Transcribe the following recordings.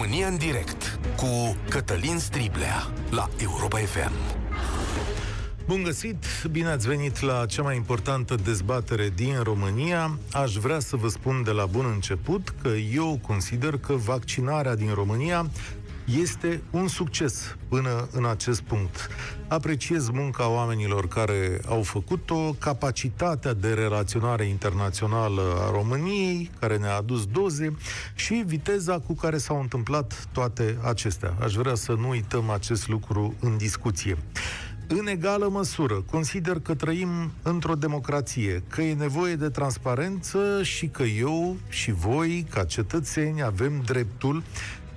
România în direct cu Cătălin Striblea la Europa FM. Bun găsit, bine ați venit la cea mai importantă dezbatere din România. Aș vrea să vă spun de la bun început că eu consider că vaccinarea din România este un succes până în acest punct. Apreciez munca oamenilor care au făcut-o, capacitatea de relaționare internațională a României, care ne-a adus doze, și viteza cu care s-au întâmplat toate acestea. Aș vrea să nu uităm acest lucru în discuție. În egală măsură, consider că trăim într-o democrație, că e nevoie de transparență și că eu și voi, ca cetățeni, avem dreptul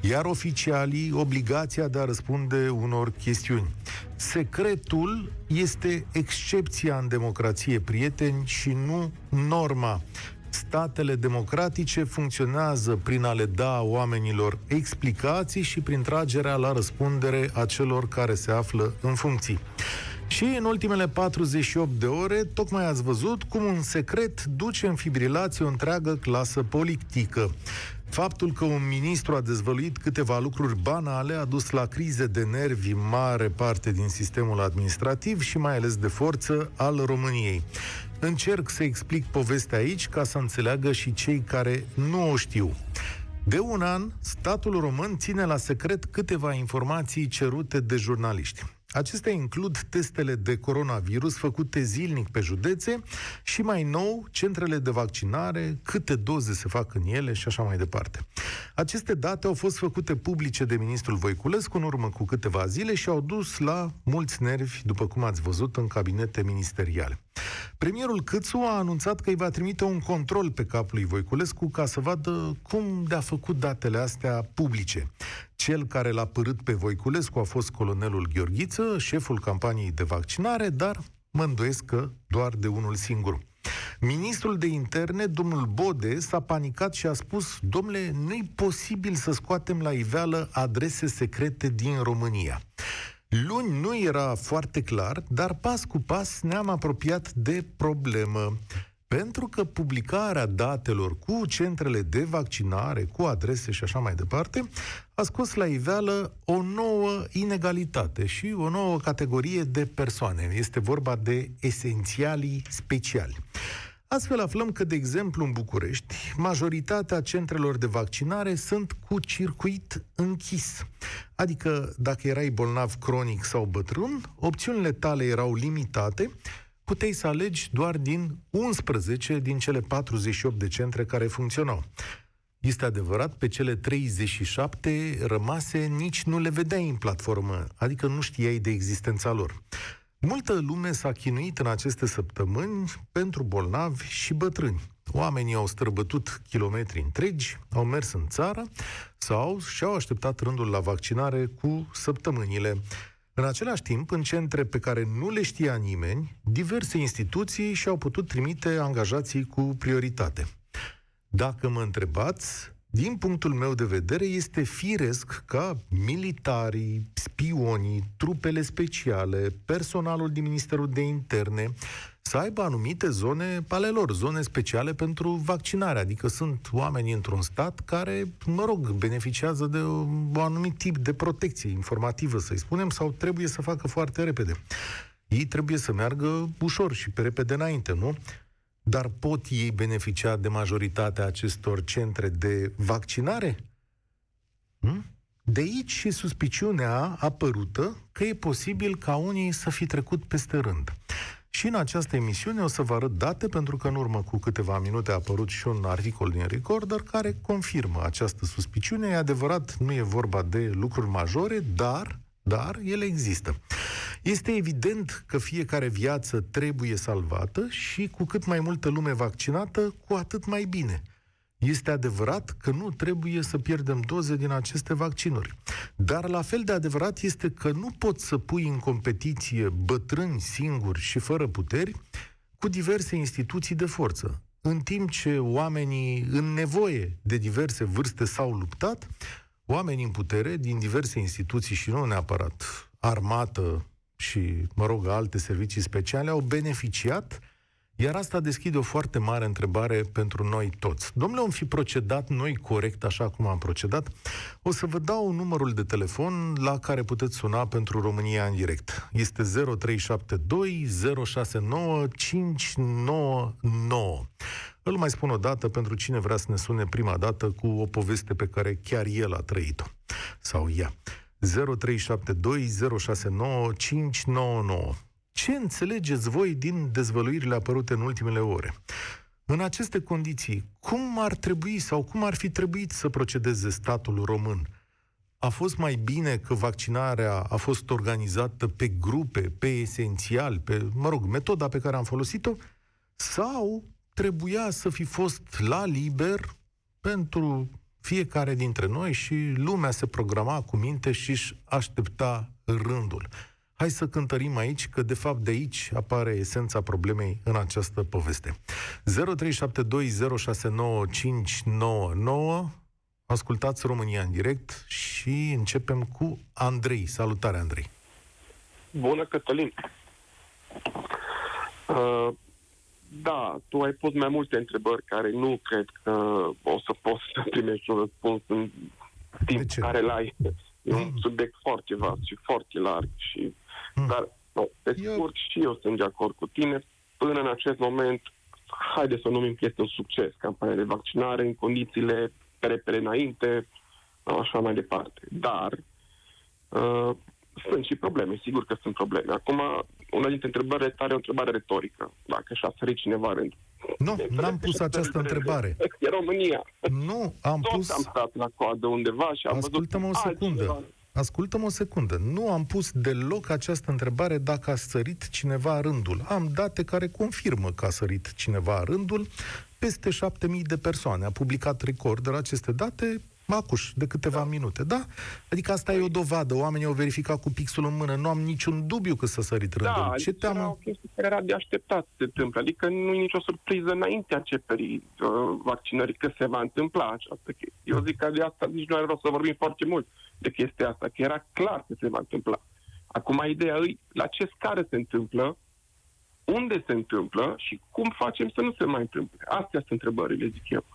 iar oficialii obligația de a răspunde unor chestiuni. Secretul este excepția în democrație, prieteni, și nu norma. Statele democratice funcționează prin a le da oamenilor explicații și prin tragerea la răspundere a celor care se află în funcții. Și în ultimele 48 de ore, tocmai ați văzut cum un secret duce în fibrilație o întreagă clasă politică. Faptul că un ministru a dezvăluit câteva lucruri banale a dus la crize de nervi mare parte din sistemul administrativ și mai ales de forță al României. Încerc să explic povestea aici ca să înțeleagă și cei care nu o știu. De un an, statul român ține la secret câteva informații cerute de jurnaliști. Acestea includ testele de coronavirus făcute zilnic pe județe și mai nou centrele de vaccinare, câte doze se fac în ele și așa mai departe. Aceste date au fost făcute publice de ministrul Voiculescu în urmă cu câteva zile și au dus la mulți nervi, după cum ați văzut, în cabinete ministeriale. Premierul Câțu a anunțat că îi va trimite un control pe capul lui Voiculescu ca să vadă cum de-a făcut datele astea publice. Cel care l-a părât pe Voiculescu a fost colonelul Gheorghiță, șeful campaniei de vaccinare, dar mă îndoiesc că doar de unul singur. Ministrul de interne, domnul Bode, s-a panicat și a spus, domnule, nu-i posibil să scoatem la iveală adrese secrete din România. Luni nu era foarte clar, dar pas cu pas ne-am apropiat de problemă. Pentru că publicarea datelor cu centrele de vaccinare, cu adrese și așa mai departe, a scos la iveală o nouă inegalitate și o nouă categorie de persoane. Este vorba de esențialii speciali. Astfel aflăm că, de exemplu, în București, majoritatea centrelor de vaccinare sunt cu circuit închis. Adică, dacă erai bolnav cronic sau bătrân, opțiunile tale erau limitate, puteai să alegi doar din 11 din cele 48 de centre care funcționau. Este adevărat, pe cele 37 rămase nici nu le vedeai în platformă, adică nu știai de existența lor. Multă lume s-a chinuit în aceste săptămâni pentru bolnavi și bătrâni. Oamenii au străbătut kilometri întregi, au mers în țară sau și-au așteptat rândul la vaccinare cu săptămânile. În același timp, în centre pe care nu le știa nimeni, diverse instituții și-au putut trimite angajații cu prioritate. Dacă mă întrebați, din punctul meu de vedere, este firesc ca militarii, spionii, trupele speciale, personalul din Ministerul de Interne să aibă anumite zone ale lor, zone speciale pentru vaccinare. Adică sunt oameni într-un stat care, mă rog, beneficiază de un anumit tip de protecție informativă, să-i spunem, sau trebuie să facă foarte repede. Ei trebuie să meargă ușor și pe repede înainte, nu? Dar pot ei beneficia de majoritatea acestor centre de vaccinare? Hm? De aici și suspiciunea apărută că e posibil ca unii să fi trecut peste rând. Și în această emisiune o să vă arăt date, pentru că în urmă cu câteva minute a apărut și un articol din Recorder care confirmă această suspiciune. E adevărat, nu e vorba de lucruri majore, dar, dar ele există. Este evident că fiecare viață trebuie salvată și cu cât mai multă lume vaccinată, cu atât mai bine. Este adevărat că nu trebuie să pierdem doze din aceste vaccinuri. Dar la fel de adevărat este că nu poți să pui în competiție bătrâni singuri și fără puteri cu diverse instituții de forță. În timp ce oamenii în nevoie de diverse vârste s-au luptat, oamenii în putere din diverse instituții și nu neapărat armată și, mă rog, alte servicii speciale au beneficiat Iar asta deschide o foarte mare întrebare pentru noi toți. Domnule, am fi procedat noi corect așa cum am procedat? O să vă dau numărul de telefon la care puteți suna pentru România în direct. Este 0372 069 599. Îl mai spun o dată pentru cine vrea să ne sune prima dată cu o poveste pe care chiar el a trăit-o. Sau ea. 0372 069 599. Ce înțelegeți voi din dezvăluirile apărute în ultimele ore? În aceste condiții, cum ar trebui sau cum ar fi trebuit să procedeze statul român? A fost mai bine că vaccinarea a fost organizată pe grupe, pe esențial, pe, mă rog, metoda pe care am folosit-o, sau trebuia să fi fost la liber pentru fiecare dintre noi și lumea se programa cu minte și își aștepta rândul. Hai să cântărim aici că de fapt de aici apare esența problemei în această poveste. 0372069599 Ascultați România în direct și începem cu Andrei. Salutare, Andrei! Bună, Cătălin! Uh, da, tu ai pus mai multe întrebări care nu cred că o să poți să primești un răspuns în timp care l-ai. E un mm. subiect foarte vast și foarte larg și Mm. Dar, no, pe scurt, eu... și eu sunt de acord cu tine. Până în acest moment, haide să o numim că este un succes campania de vaccinare în condițiile repede înainte, așa mai departe. Dar uh, sunt și probleme, sigur că sunt probleme. Acum, una dintre întrebările tare e o întrebare retorică. Dacă și-a sărit cineva rând. Nu, n-am pus această întrebare. E România. Nu, am Toți pus... am stat la coadă undeva și am Ascultă-mă văzut o secundă. altcineva. Ascultă-mă o secundă. Nu am pus deloc această întrebare dacă a sărit cineva rândul. Am date care confirmă că a sărit cineva rândul. Peste 7000 de persoane. A publicat recorder aceste date Macuș, de câteva da. minute, da? Adică asta e o dovadă, oamenii au verificat cu pixul în mână, nu am niciun dubiu că s-a sărit rândul. Da, Ce teamă? era o chestie care era de așteptat să se întâmple, adică nu e nicio surpriză înaintea începerii uh, vaccinării că se va întâmpla această chestie. Eu zic că de asta nici nu are rost să vorbim foarte mult de chestia asta, că era clar că se va întâmpla. Acum ideea e la ce scară se întâmplă, unde se întâmplă și cum facem să nu se mai întâmple. Astea sunt întrebările, zic eu.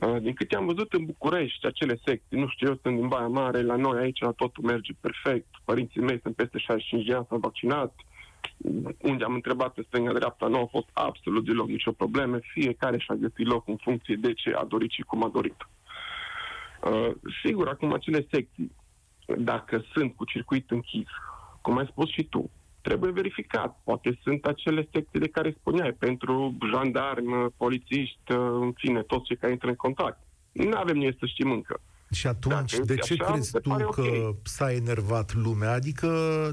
Uh, din câte am văzut în București, acele secții, nu știu, eu sunt din Baia Mare, la noi aici totul merge perfect, părinții mei sunt peste 65 de ani, s-au vaccinat, unde am întrebat pe stânga-dreapta, nu au fost absolut deloc nicio problemă, fiecare și-a găsit loc în funcție de ce a dorit și cum a dorit. Uh, sigur, acum acele secții, dacă sunt cu circuit închis, cum ai spus și tu, trebuie verificat. Poate sunt acele secții de care spuneai, pentru jandarmi, polițiști, în fine, toți cei care intră în contact. Nu avem nici să știm încă. Și atunci, Dacă de ce așa, crezi tu că okay. s-a enervat lumea? Adică,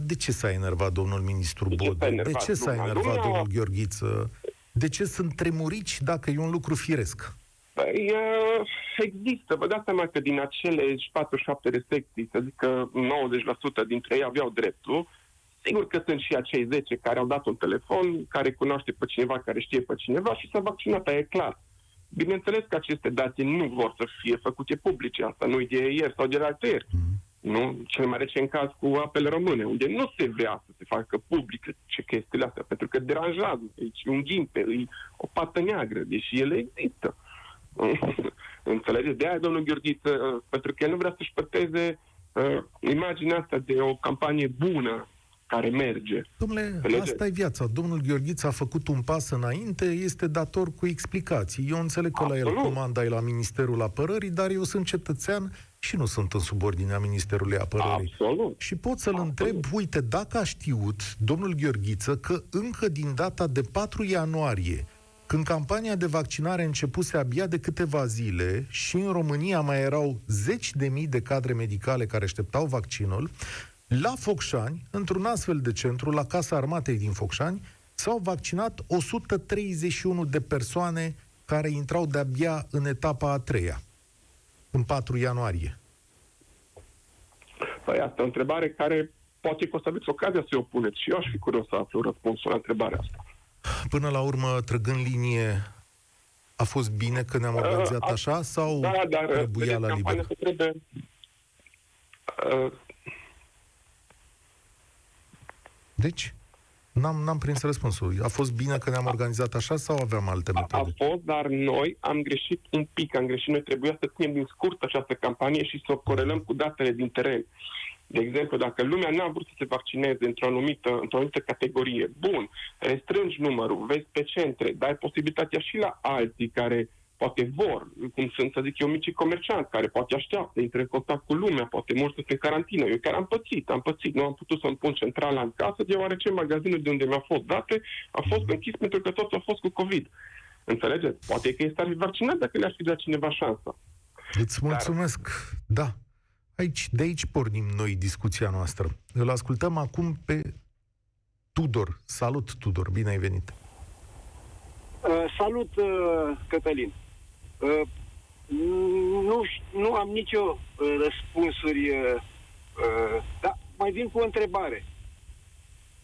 de ce s-a enervat domnul ministru de Bodă? De ce s-a lumea? enervat lumea... domnul Gheorghiță? De ce sunt tremurici dacă e un lucru firesc? Păi, există. Vă dați seama că din acele 47 de secții, să zic că 90% dintre ei aveau dreptul, Sigur că sunt și acei 10 care au dat un telefon, care cunoaște pe cineva, care știe pe cineva și s-a vaccinat, e clar. Bineînțeles că aceste date nu vor să fie făcute publice, asta nu e de ieri sau de altă ieri. Mm. Nu? Cel mai recent caz cu apele române, unde nu se vrea să se facă public ce chestiile astea, pentru că deranjează, deci un ghimpe, e o pată neagră, deși ele există. Înțelegeți? De aia, domnul Gheorghiță, pentru că el nu vrea să-și păteze uh, imaginea asta de o campanie bună care merge. Domnule, asta e viața. Domnul Gheorghiță a făcut un pas înainte, este dator cu explicații. Eu înțeleg că Absolut. la el comanda e la Ministerul Apărării, dar eu sunt cetățean și nu sunt în subordinea Ministerului Apărării. Absolut. Și pot să-l Absolut. întreb, uite, dacă a știut domnul Gheorghiță că încă din data de 4 ianuarie, când campania de vaccinare începuse abia de câteva zile și în România mai erau zeci de mii de cadre medicale care așteptau vaccinul, la Focșani, într-un astfel de centru, la Casa Armatei din Focșani, s-au vaccinat 131 de persoane care intrau de-abia în etapa a treia, în 4 ianuarie. Păi asta e o întrebare care poate că o să aveți ocazia să o puneți și eu aș fi curios să aflu răspunsul la întrebarea asta. Până la urmă, trăgând linie, a fost bine că ne-am organizat uh, așa sau da, dar, trebuia la liber? Trebuie, uh, deci? N-am, n-am prins răspunsul. A fost bine că ne-am organizat așa sau aveam alte metode? A, a fost, dar noi am greșit un pic. Am greșit. Noi trebuia să ținem din scurt această campanie și să o corelăm cu datele din teren. De exemplu, dacă lumea n-a vrut să se vaccineze într-o anumită, într-o anumită categorie, bun, restrângi numărul, vezi pe centre, dai posibilitatea și la alții care poate vor, cum sunt, să zic eu, micii comercianți, care poate așteaptă, intră în contact cu lumea, poate mulți sunt în carantină. Eu chiar am pățit, am pățit, nu am putut să-mi pun centrala în casă, deoarece magazinul de unde mi-au fost date a fost închis pentru că toți au fost cu COVID. Înțelegeți? Poate că este ar fi vaccinat dacă le-aș fi dat cineva șansa. Îți mulțumesc. Dar... Da. Aici, de aici pornim noi discuția noastră. Îl ascultăm acum pe Tudor. Salut, Tudor, bine ai venit. Uh, salut, uh, Cătălin. Uh, nu, nu am nicio uh, răspunsuri, uh, uh, dar mai vin cu o întrebare.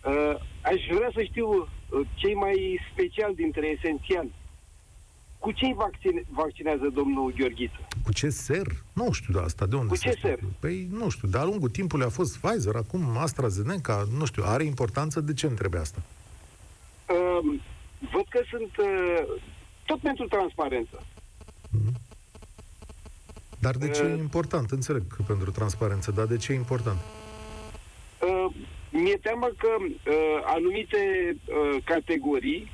Uh, aș vrea să știu uh, cei mai special dintre esențiali. Cu ce vaccine, vaccinează domnul Gheorghiță? Cu ce ser? Nu știu de asta. De unde Cu ce ser? Păi, nu știu. De-a lungul timpului a fost Pfizer, acum AstraZeneca, nu știu. Are importanță? De ce întrebe asta? Uh, văd că sunt uh, tot pentru transparență. Mm. Dar de ce uh, e important? Înțeleg că pentru transparență, dar de ce e important? Uh, mi-e teamă că uh, anumite uh, categorii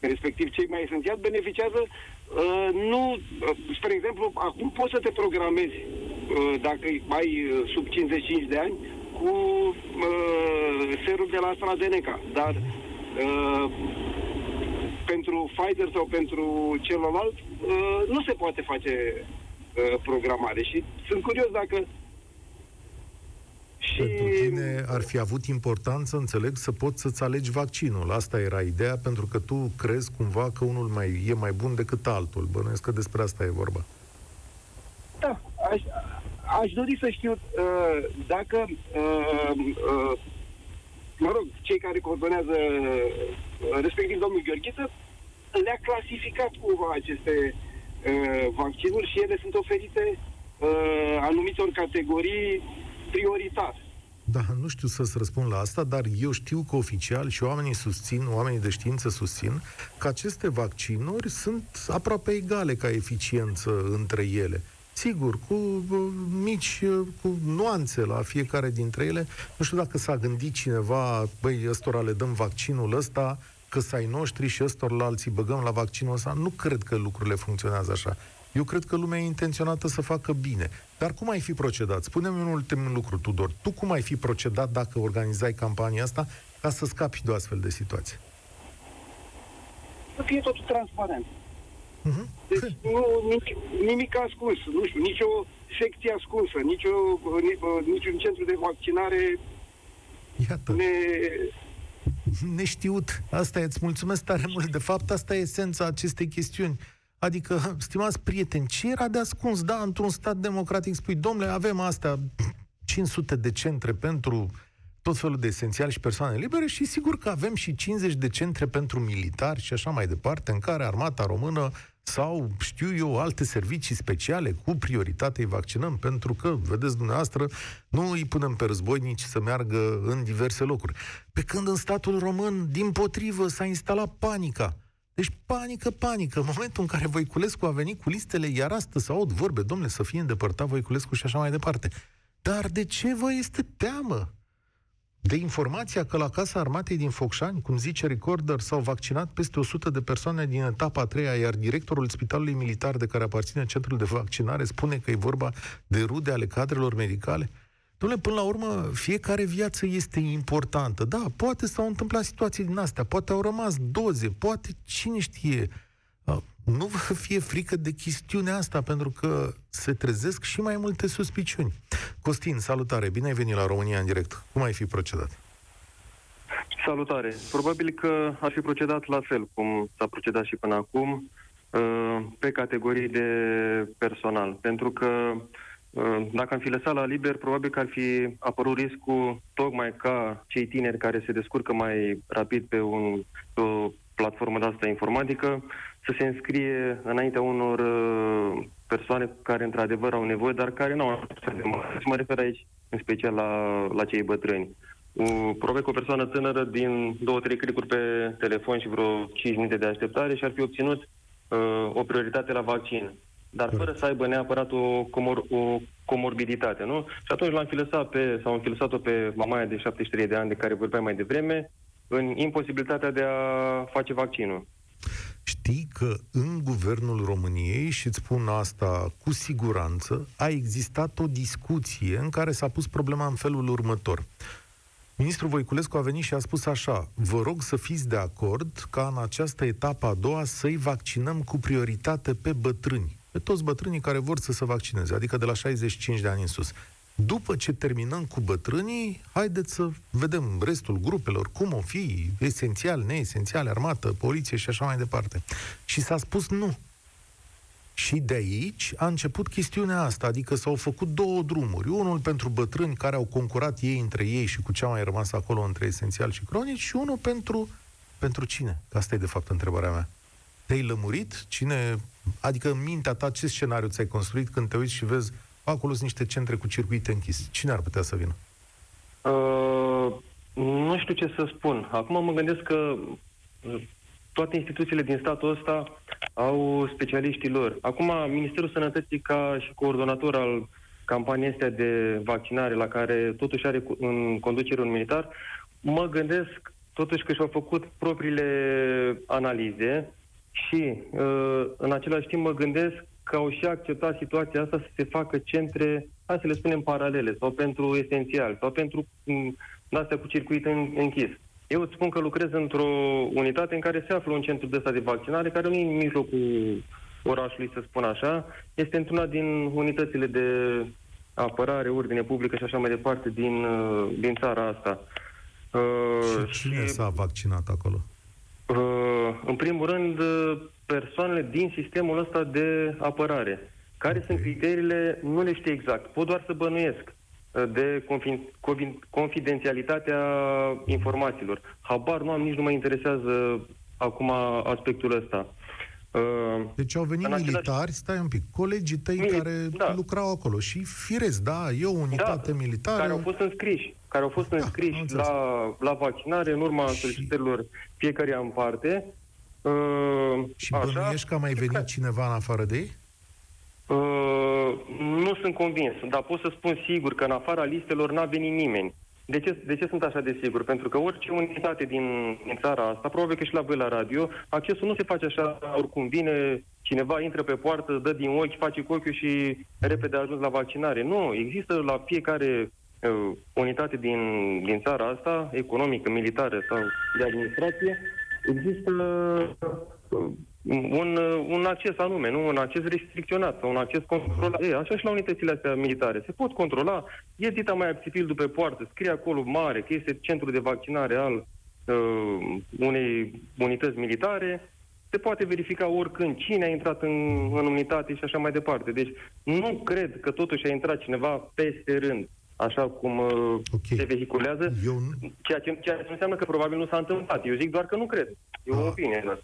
respectiv cei mai esențiali, beneficiază uh, nu, uh, spre exemplu, acum poți să te programezi uh, dacă ai uh, sub 55 de ani cu uh, serul de la AstraZeneca, dar uh, pentru Pfizer sau pentru celălalt uh, nu se poate face uh, programare și sunt curios dacă și... Pentru tine ar fi avut importanță, înțeleg, să poți să-ți alegi vaccinul. Asta era ideea, pentru că tu crezi cumva că unul mai e mai bun decât altul. Bănuiesc că despre asta e vorba. Da, aș, aș dori să știu uh, dacă, uh, uh, mă rog, cei care coordonează, uh, respectiv domnul Gheorghiță, le-a clasificat cumva aceste uh, vaccinuri și ele sunt oferite uh, anumitor categorii prioritar. Da, nu știu să-ți răspund la asta, dar eu știu că oficial și oamenii susțin, oamenii de știință susțin că aceste vaccinuri sunt aproape egale ca eficiență între ele. Sigur, cu mici, cu nuanțe la fiecare dintre ele. Nu știu dacă s-a gândit cineva, băi, ăstora le dăm vaccinul ăsta, că să ai noștri și ăstor la alții băgăm la vaccinul ăsta. Nu cred că lucrurile funcționează așa. Eu cred că lumea e intenționată să facă bine. Dar cum ai fi procedat? Spune-mi un ultim lucru, Tudor. Tu cum ai fi procedat dacă organizai campania asta ca să scapi de o astfel de situație? Să fie totul transparent. Uh-huh. Deci nu, nimic, nimic ascuns, nu știu, nicio secție ascunsă, nicio, niciun centru de vaccinare Iată. Ne... Neștiut. Asta e, îți mulțumesc tare mult. De fapt, asta e esența acestei chestiuni. Adică, stimați prieteni, ce era de ascuns? Da, într-un stat democratic spui, domnule, avem astea 500 de centre pentru tot felul de esențiali și persoane libere și sigur că avem și 50 de centre pentru militari și așa mai departe, în care armata română sau, știu eu, alte servicii speciale cu prioritate îi vaccinăm, pentru că, vedeți dumneavoastră, nu îi punem pe războinici să meargă în diverse locuri. Pe când în statul român, din potrivă, s-a instalat panica. Deci panică, panică. În momentul în care Voiculescu a venit cu listele, iar astăzi să aud vorbe, domnule, să fie îndepărtat Voiculescu și așa mai departe. Dar de ce vă este teamă? De informația că la Casa Armatei din Focșani, cum zice Recorder, s-au vaccinat peste 100 de persoane din etapa a treia, iar directorul Spitalului Militar de care aparține centrul de vaccinare spune că e vorba de rude ale cadrelor medicale? Dom'le, până la urmă, fiecare viață este importantă. Da, poate s-au întâmplat situații din astea, poate au rămas doze, poate cine știe. Nu vă fie frică de chestiunea asta, pentru că se trezesc și mai multe suspiciuni. Costin, salutare, bine ai venit la România în direct. Cum ai fi procedat? Salutare. Probabil că ar fi procedat la fel cum s-a procedat și până acum, uh, pe categorii de personal. Pentru că Uh, dacă am fi lăsat la liber, probabil că ar fi apărut riscul tocmai ca cei tineri care se descurcă mai rapid pe, un, pe o platformă de asta informatică să se înscrie înaintea unor uh, persoane care într-adevăr au nevoie, dar care nu au de mă, mă refer aici în special la, la cei bătrâni. Uh, probabil că o persoană tânără din două, trei clicuri pe telefon și vreo 5 minute de așteptare și ar fi obținut uh, o prioritate la vaccin. Dar fără să aibă neapărat o, comor, o comorbiditate, nu? Și atunci l-am fi lăsat pe, sau am fi lăsat-o pe mamaia de 73 de ani de care vorbeam mai devreme, în imposibilitatea de a face vaccinul. Știi că în guvernul României, și îți spun asta cu siguranță, a existat o discuție în care s-a pus problema în felul următor. Ministrul Voiculescu a venit și a spus așa, vă rog să fiți de acord ca în această etapă a doua să-i vaccinăm cu prioritate pe bătrâni, pe toți bătrânii care vor să se vaccineze, adică de la 65 de ani în sus. După ce terminăm cu bătrânii, haideți să vedem restul grupelor, cum o fi, esențial, neesențial, armată, poliție și așa mai departe. Și s-a spus nu. Și de aici a început chestiunea asta, adică s-au făcut două drumuri. Unul pentru bătrâni care au concurat ei între ei și cu ce a mai rămas acolo între esențial și cronici și unul pentru, pentru cine? Asta e de fapt întrebarea mea. Te-ai lămurit? Cine? Adică în mintea ta ce scenariu ți-ai construit când te uiți și vezi acolo sunt niște centre cu circuite închise. Cine ar putea să vină? Uh, nu știu ce să spun. Acum mă gândesc că toate instituțiile din statul ăsta au specialiștii lor. Acum, Ministerul Sănătății, ca și coordonator al campaniei astea de vaccinare, la care totuși are în conducere un militar, mă gândesc totuși că și-au făcut propriile analize și, uh, în același timp, mă gândesc că au și acceptat situația asta să se facă centre, hai să le spunem, paralele, sau pentru esențial, sau pentru mm, astea cu circuit închis. Eu îți spun că lucrez într-o unitate în care se află un centru de ăsta de vaccinare, care nu e în mijlocul orașului, să spun așa, este într-una din unitățile de apărare, ordine publică și așa mai departe din, uh, din țara asta. Uh, și cine și, s-a vaccinat acolo? Uh, în primul rând, uh, persoanele din sistemul ăsta de apărare. Care okay. sunt criteriile, nu le știu exact. Pot doar să bănuiesc de confidențialitatea informațiilor. Habar nu am, nici nu mă interesează acum aspectul ăsta. Uh, deci au venit în militari, același... stai un pic, colegii tăi Mili... care da. lucrau acolo și firesc, da, e o unitate da, militară. Care au fost înscriși, care au fost da, înscriși la, la vaccinare în urma și... solicitărilor fiecare în parte. Uh, și bănuiești că a mai venit că... cineva în afară de ei? Uh, nu sunt convins, dar pot să spun sigur că în afara listelor n-a venit nimeni. De ce, de ce sunt așa de sigur? Pentru că orice unitate din, din țara asta, probabil că și la voi la radio, accesul nu se face așa, oricum vine cineva, intră pe poartă, dă din ochi, face cu ochiul și repede a ajuns la vaccinare. Nu, există la fiecare uh, unitate din, din țara asta, economică, militară sau de administrație, există uh, un, un acces anume, nu un acces restricționat sau un acces controlat. E, așa și la unitățile astea militare. Se pot controla, e dita mai aptitildul pe poartă, scrie acolo mare că este centru de vaccinare al uh, unei unități militare, se poate verifica oricând cine a intrat în, în unitate și așa mai departe. Deci nu cred că totuși a intrat cineva peste rând așa cum uh, okay. se vehiculează, Eu... ceea, ce, ceea ce înseamnă că probabil nu s-a întâmplat. Eu zic doar că nu cred. E o ah. opinie. Da.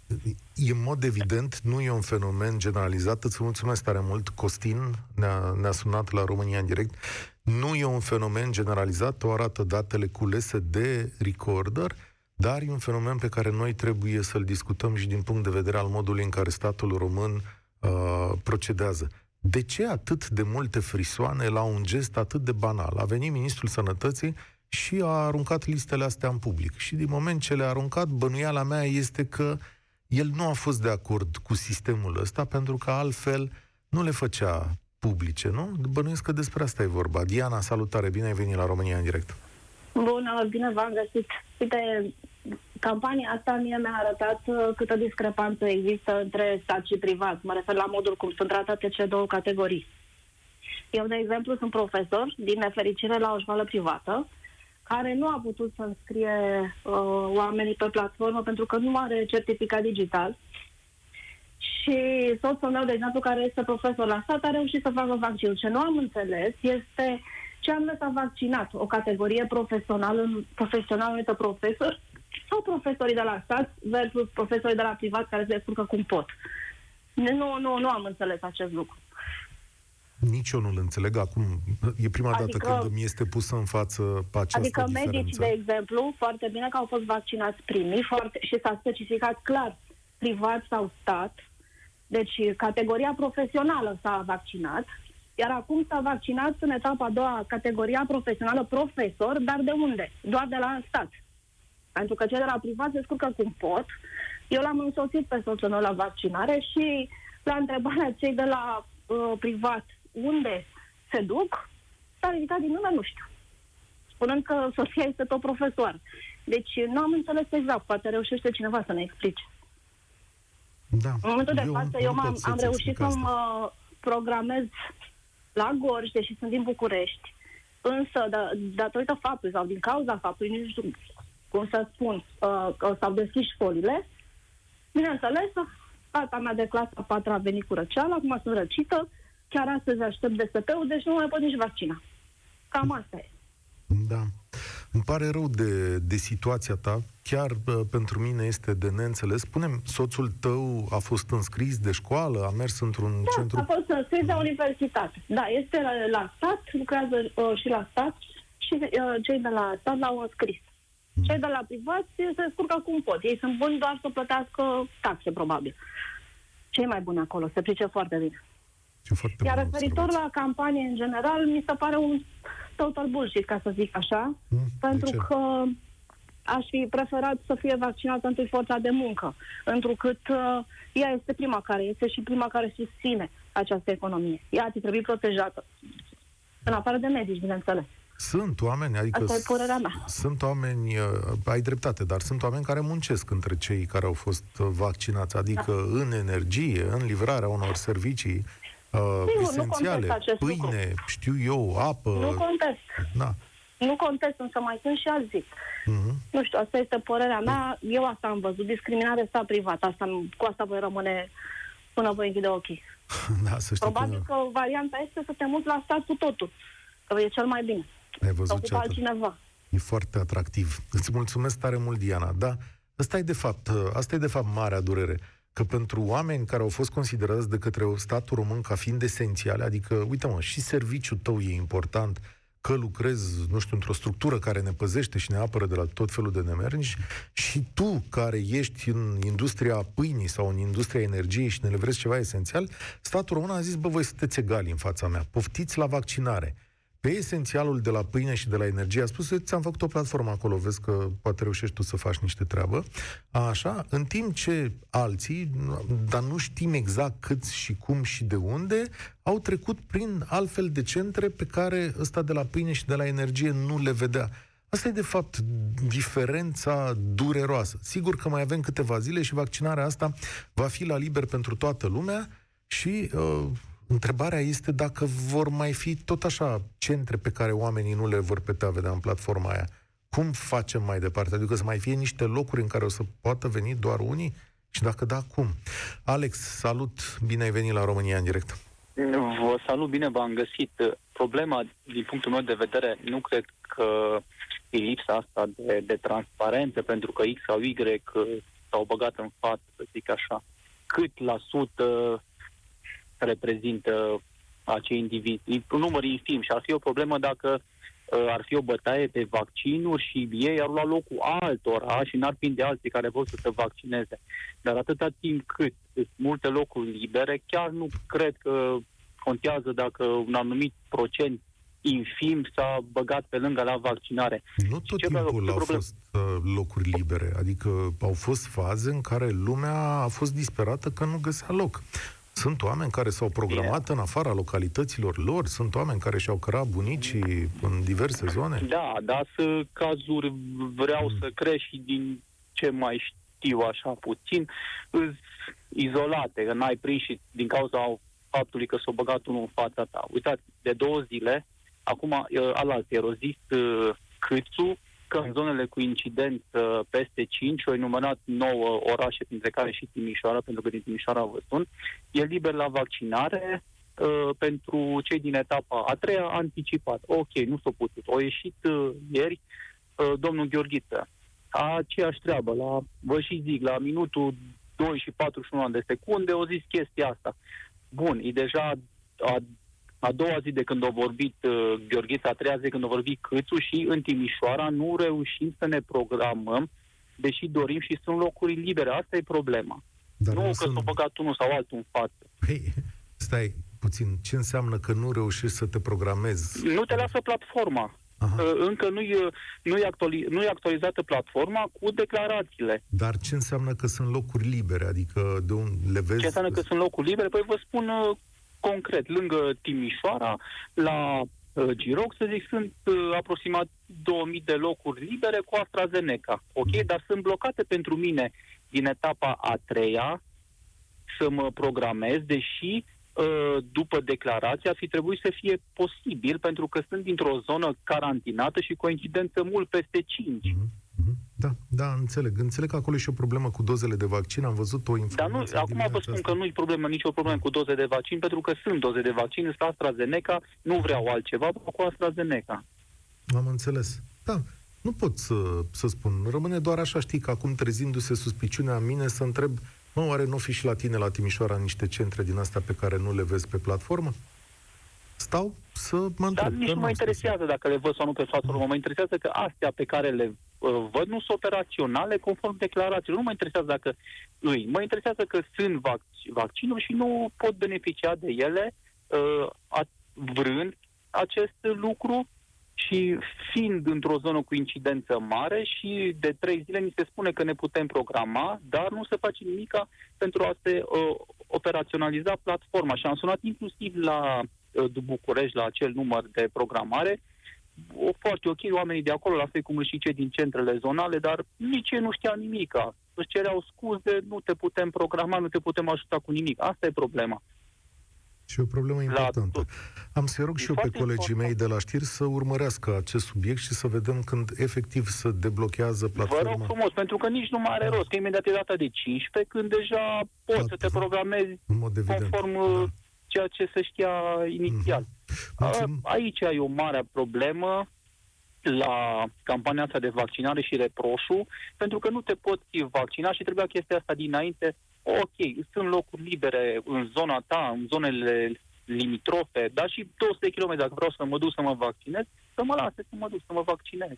E în mod evident, nu e un fenomen generalizat. Îți mulțumesc tare mult. Costin ne-a, ne-a sunat la România în direct. Nu e un fenomen generalizat, o arată datele culese de recorder, dar e un fenomen pe care noi trebuie să-l discutăm și din punct de vedere al modului în care statul român uh, procedează. De ce atât de multe frisoane la un gest atât de banal? A venit ministrul sănătății și a aruncat listele astea în public. Și din moment ce le-a aruncat, bănuiala mea este că el nu a fost de acord cu sistemul ăsta, pentru că altfel nu le făcea publice, nu? Bănuiesc că despre asta e vorba. Diana, salutare, bine ai venit la România în direct. Bună, bine v-am găsit. Uite, campania asta mie mi-a arătat uh, câtă discrepanță există între stat și privat. Mă refer la modul cum sunt tratate cele două categorii. Eu, de exemplu, sunt profesor, din nefericire, la o școală privată, care nu a putut să înscrie uh, oamenii pe platformă pentru că nu are certificat digital. Și soțul meu, de exemplu, care este profesor la stat, a reușit să facă vaccinul. Ce nu am înțeles este ce am s-a vaccinat. O categorie profesională, profesională numită profesor sau profesorii de la stat versus profesorii de la privat care se descurcă cum pot. Nu, nu, nu am înțeles acest lucru. Nici eu nu-l înțeleg. Acum, e prima Adică- dată când mi este pusă în față această Adică diferență. medici, de exemplu, foarte bine că au fost vaccinați primii foarte, și s-a specificat clar privat sau stat. Deci categoria profesională s-a vaccinat, iar acum s-a vaccinat în etapa a doua categoria profesională profesor, dar de unde? Doar de la stat. Pentru că cei de la privat se scurcă cum pot. Eu l-am însoțit pe soțul meu la vaccinare și la întrebarea cei de la uh, privat unde se duc, s-a ridicat din nume, nu știu spunând că soția este tot profesor. Deci nu am înțeles exact, poate reușește cineva să ne explice. Da. În momentul de Eu față, nu eu pot m-am, să-ți am reușit explic să asta. mă programez la Gorj, deși sunt din București, însă, da, datorită faptului sau din cauza faptului, nu știu cum să spun, uh, că s-au deschis școlile, bineînțeles, fata mea de clasa a patra a venit cu răceală, acum sunt răcită, chiar astăzi aștept DSP-ul, deci nu mai pot nici vaccina. Cam asta e. Da. Îmi pare rău de, de situația ta. Chiar uh, pentru mine este de neînțeles. Spune soțul tău a fost înscris de școală, a mers într-un Da, centru... a fost înscris de universitate. Da, este la, la stat, lucrează uh, și la stat și uh, cei de la stat l-au înscris. Cei de la privat se scurcă cum pot. Ei sunt buni doar să plătească taxe, probabil. Cei mai buni acolo, se pricep foarte bine. Ce foarte Iar bună referitor observație. la campanie în general, mi se pare un total bullshit, ca să zic așa, Mm, de pentru ce? că aș fi preferat să fie vaccinată întâi forța de muncă, întrucât uh, ea este prima care este și prima care susține această economie. Ea ar fi trebuit protejată. În afară de medici, bineînțeles. Sunt oameni, adică Asta e s- părerea mea. sunt oameni, uh, ai dreptate, dar sunt oameni care muncesc între cei care au fost uh, vaccinați, adică Da. în energie, în livrarea unor servicii uh, nu esențiale, contest acest pâine, știu eu, apă. Nu contest. da. Nu contest, însă mai sunt și alții. Mhm. Nu știu, asta este părerea mea. Eu asta am văzut. Discriminare stat privat. Asta, cu asta voi rămâne până voi închide ochii. Da, să știi Probabil că că varianta este să te muți la stat cu totul. Că e cel mai bine. Ai Să văzut ce ocupă atât. altcineva. E foarte atractiv. Îți mulțumesc tare mult, Diana. Da, asta e de fapt, asta e de fapt marea durere. Că pentru oameni care au fost considerați de către statul român ca fiind esențiale, adică, uite mă, și serviciul tău e important, că lucrezi, nu știu, într-o structură care ne păzește și ne apără de la tot felul de nemernici, și tu care ești în industria pâinii sau în industria energiei și ne livrezi ceva esențial, statul român a zis, bă, voi sunteți egali în fața mea, poftiți la vaccinare. Pe esențialul de la pâine și de la energie a spus, ți-am făcut o platformă acolo, vezi că poate reușești tu să faci niște treabă. Așa, în timp ce alții, dar nu știm exact câți și cum și de unde, au trecut prin altfel de centre pe care ăsta de la pâine și de la energie nu le vedea. Asta e, de fapt, diferența dureroasă. Sigur că mai avem câteva zile și vaccinarea asta va fi la liber pentru toată lumea și uh, întrebarea este dacă vor mai fi tot așa centre pe care oamenii nu le vor putea vedea în platforma aia. Cum facem mai departe? Adică să mai fie niște locuri în care o să poată veni doar unii? Și dacă da, cum? Alex, salut! Bine ai venit la România în direct. Vă salut, bine v-am găsit. Problema, din punctul meu de vedere, nu cred că e lipsa asta de, de transparență, pentru că X sau Y s-au băgat în față, să zic așa. Cât la sută reprezintă acei indivizi? E un număr infim și ar fi o problemă dacă uh, ar fi o bătaie pe vaccinuri și ei ar lua locul altora și n-ar prinde alții care vor să se vaccineze. Dar atâta timp cât sunt multe locuri libere, chiar nu cred că contează dacă un anumit procent infim s-a băgat pe lângă la vaccinare. Nu tot ce timpul ce au problem- fost uh, locuri libere, adică au fost faze în care lumea a fost disperată că nu găsea loc. Sunt oameni care s-au programat în afara localităților lor, sunt oameni care și-au cărat bunicii în diverse zone. Da, dar sunt cazuri, vreau să crești și din ce mai știu așa puțin, îs izolate, că n-ai prins și din cauza faptului că s-a băgat unul în fața ta. Uitați, de două zile, acum uh, alaltă, a zis uh, Câțu că în zonele cu incident uh, peste 5, au enumerat 9 orașe, printre care și Timișoara, pentru că din Timișoara vă sun, e liber la vaccinare, uh, pentru cei din etapa a treia anticipat. Ok, nu s-a putut. Au ieșit uh, ieri uh, domnul Gheorghiță. Aceeași treabă, la, vă și zic, la minutul 2 și 41 de secunde, au zis chestia asta. Bun, e deja a a doua zi de când a vorbit uh, Gheorghița, a treia zi de când a vorbit Câțu și în Timișoara nu reușim să ne programăm, deși dorim și sunt locuri libere. Asta e problema. Dar nu că sunt- s-a băgat unul sau altul în față. Păi, stai puțin, ce înseamnă că nu reușești să te programezi? Nu te lasă platforma. Aha. Uh, Încă nu-i, nu-i, actuali, nu-i actualizată platforma cu declarațiile. Dar ce înseamnă că sunt locuri libere? Adică de un, le vezi? Ce înseamnă că sunt locuri libere? Păi vă spun uh, concret, lângă Timișoara, la uh, Giroc, să zic, sunt uh, aproximat 2000 de locuri libere cu AstraZeneca. Ok? Dar sunt blocate pentru mine din etapa a treia să mă programez, deși uh, după declarație ar fi trebuit să fie posibil, pentru că sunt dintr-o zonă carantinată și coincidență mult peste 5. Mhm, mhm. Da, da, înțeleg. Înțeleg că acolo e și o problemă cu dozele de vaccin. Am văzut o Dar nu, informație. acum vă dimineața spun asta. că nu-i problemă, nicio problemă cu doze de vaccin, pentru că sunt doze de vaccin, este AstraZeneca, nu vreau altceva, vreau cu AstraZeneca. Am înțeles. Da, nu pot să, să spun. Rămâne doar așa, știi, că acum trezindu-se suspiciunea în mine să întreb, mă, oare nu fi și la tine la Timișoara niște centre din astea pe care nu le vezi pe platformă? Stau să mă întreb. Dar că nici nu nu mă am spus. interesează dacă le văd sau nu pe platformă, mă interesează că astea pe care le uh, văd nu sunt operaționale conform declarațiilor. Nu mă interesează dacă îi. Mă interesează că sunt vac- vaccinuri și nu pot beneficia de ele uh, a, vrând acest lucru și fiind într-o zonă cu incidență mare și de trei zile mi se spune că ne putem programa, dar nu se face nimica pentru a se uh, operaționaliza platforma. Și am sunat inclusiv la uh, București, la acel număr de programare, o foarte ok, oamenii de acolo, la fel cum și cei din centrele zonale, dar nici ei nu știau nimica. Își cereau scuze, nu te putem programa, nu te putem ajuta cu nimic. Asta e problema. Și o problemă importantă. tot. Am să rog E și eu pe foarte colegii important. mei de la știri să urmărească acest subiect și să vedem când efectiv să deblochează Vă rog platforma frumos, pentru că nici nu mai are rost, că imediat e data de 15, când deja poți Da, să te da. programezi în mod evident. conform Da. Uh, ceea ce se știa inițial. Mulțum- A, Aici ai o mare problemă la campania asta de vaccinare și reproșul, pentru că nu te poți vaccina și trebuia chestia asta dinainte. Ok, sunt locuri libere în zona ta, în zonele limitrofe, dar și 200 de km dacă vreau să mă duc să mă vaccinez, să mă lase să mă duc să mă vaccinez.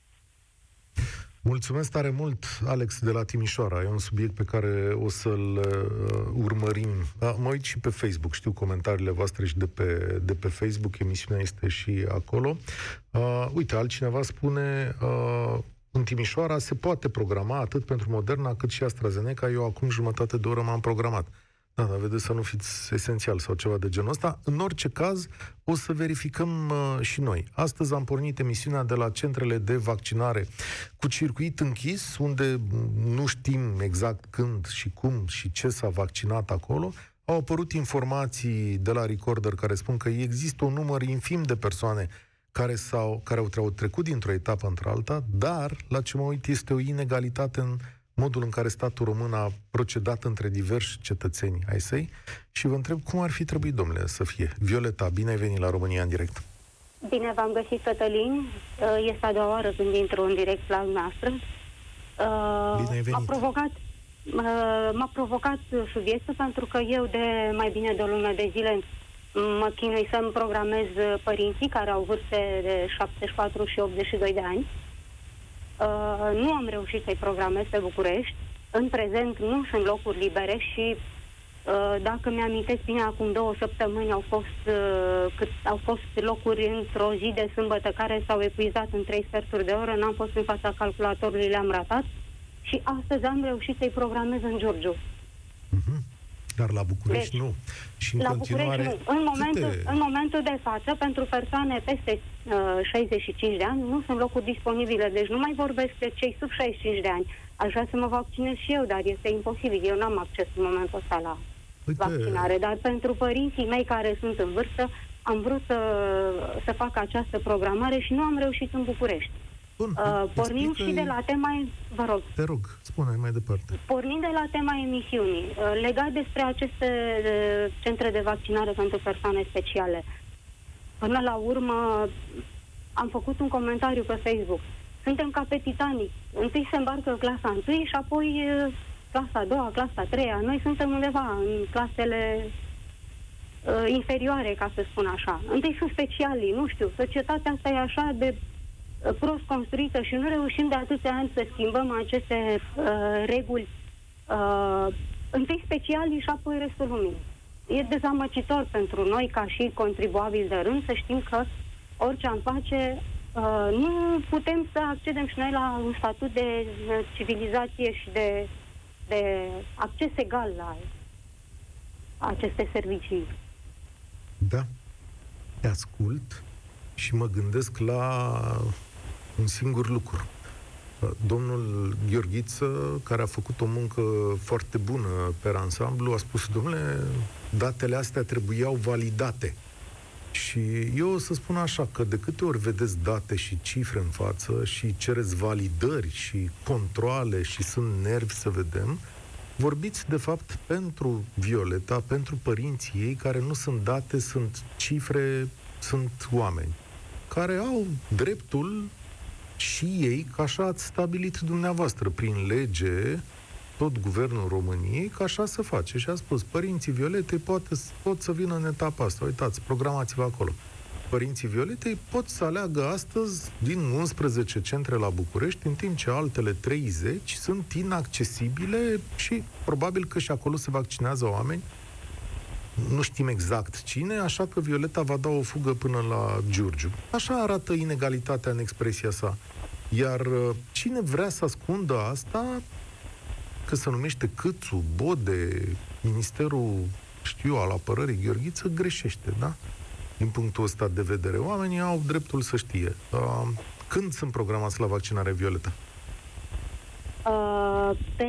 Mulțumesc tare mult, Alex, de la Timișoara. E un subiect pe care o să-l uh, urmărim. Da, mă uit și pe Facebook, știu comentariile voastre și de pe, de pe Facebook, emisiunea este și acolo. Uh, uite, altcineva spune, uh, în Timișoara se poate programa atât pentru Moderna cât și AstraZeneca. Eu acum jumătate de oră m-am programat. Da, dar vedeți să nu fiți esențial sau ceva de genul ăsta. În orice caz, o să verificăm uh, și noi. Astăzi am pornit emisiunea de la centrele de vaccinare cu circuit închis, unde m, nu știm exact când și cum și ce s-a vaccinat acolo. Au apărut informații de la Recorder care spun că există un număr infim de persoane care, s-au, care au, au trecut dintr-o etapă într-alta, dar, la ce mă uit, este o inegalitate în modul în care statul român a procedat între diversi cetățeni ai săi și vă întreb cum ar fi trebuit, domnule, să fie. Violeta, bine ai venit la România în direct. Bine v-am găsit, Cătălin. Uh, Este a doua oară când intru în direct la noastră. Uh, Bine ai venit. M-a provocat, uh, m-a provocat subiectul pentru că eu de mai bine de o lună de zile mă chinui să-mi programez părinții care au vârste de 74 și 82 de ani. Uh, nu am reușit să-i programez pe București. În prezent nu sunt locuri libere și Uh, Dacă mi-amintesc bine, acum două săptămâni au fost, uh, cât, au fost locuri într-o zi de sâmbătă care s-au epuizat în trei sferturi de oră, n-am fost în fața calculatorului, le-am ratat și astăzi am reușit să-i programez în Giurgiu. Mhm. Dar la București Deci, nu. Și în La continuare, București nu. În momentul, câte- în momentul de față, pentru persoane peste uh, 65 de ani, nu sunt locuri disponibile. Deci nu mai vorbesc de cei sub 65 de ani. Aș vrea să mă vaccinez și eu, dar este imposibil. Eu n-am acces în momentul ăsta la Uite, vaccinare. Dar pentru părinții mei care sunt în vârstă, am vrut să, să fac această programare și nu am reușit în București. Bun, Uh, pornim explică-i- și de la tema, vă rog, Te rog, spune mai departe. pornind de la tema emisiunii, uh, legat despre aceste uh, centre de vaccinare pentru persoane speciale. Până la urmă, am făcut un comentariu pe Facebook. Suntem ca pe Titanic. Întâi se îmbarcă clasa 1 și apoi uh, clasa a doua, clasa a treia. Noi suntem undeva în clasele uh, inferioare, ca să spun așa. Întâi sunt specialii, nu știu, societatea asta e așa de uh, prost construită și nu reușim de atâția ani să schimbăm aceste uh, reguli. Uh, întâi specialii și apoi restul lumii. E dezamăcitor pentru noi, ca și contribuabili de rând, să știm că orice am face, uh, nu putem să accedem și noi la un statut de uh, civilizație și de, de acces egal la aceste servicii. Da. Te ascult și mă gândesc la un singur lucru. Domnul Gheorghiță, care a făcut o muncă foarte bună pe ansamblu, a spus, domnule, datele astea trebuiau validate. Și eu o să spun așa, că de câte ori vedeți date și cifre în față și cereți validări și controle și sunt nervi să vedem, vorbiți de fapt pentru Violeta, pentru părinții ei, care nu sunt date, sunt cifre, sunt oameni, care au dreptul și ei, ca așa ați stabilit dumneavoastră prin lege, tot guvernul României, că așa se face. Și a spus, părinții Violetei poate, pot să vină în etapa asta. Uitați, programați-vă acolo. Părinții Violetei pot să aleagă astăzi din 11 centre la București, în timp ce altele 30 sunt inaccesibile și probabil că și acolo se vaccinează oameni. Nu știm exact cine, așa că Violeta va da o fugă până la Giurgiu. Așa arată inegalitatea în expresia sa. Iar uh, cine vrea să ascundă asta, că se numește Câțu, Bode, Ministerul, știu al apărării Gheorghiță, greșește, da? Din punctul ăsta de vedere, oamenii au dreptul să știe. Uh, când sunt programați la vaccinare, Violeta? Uh, pe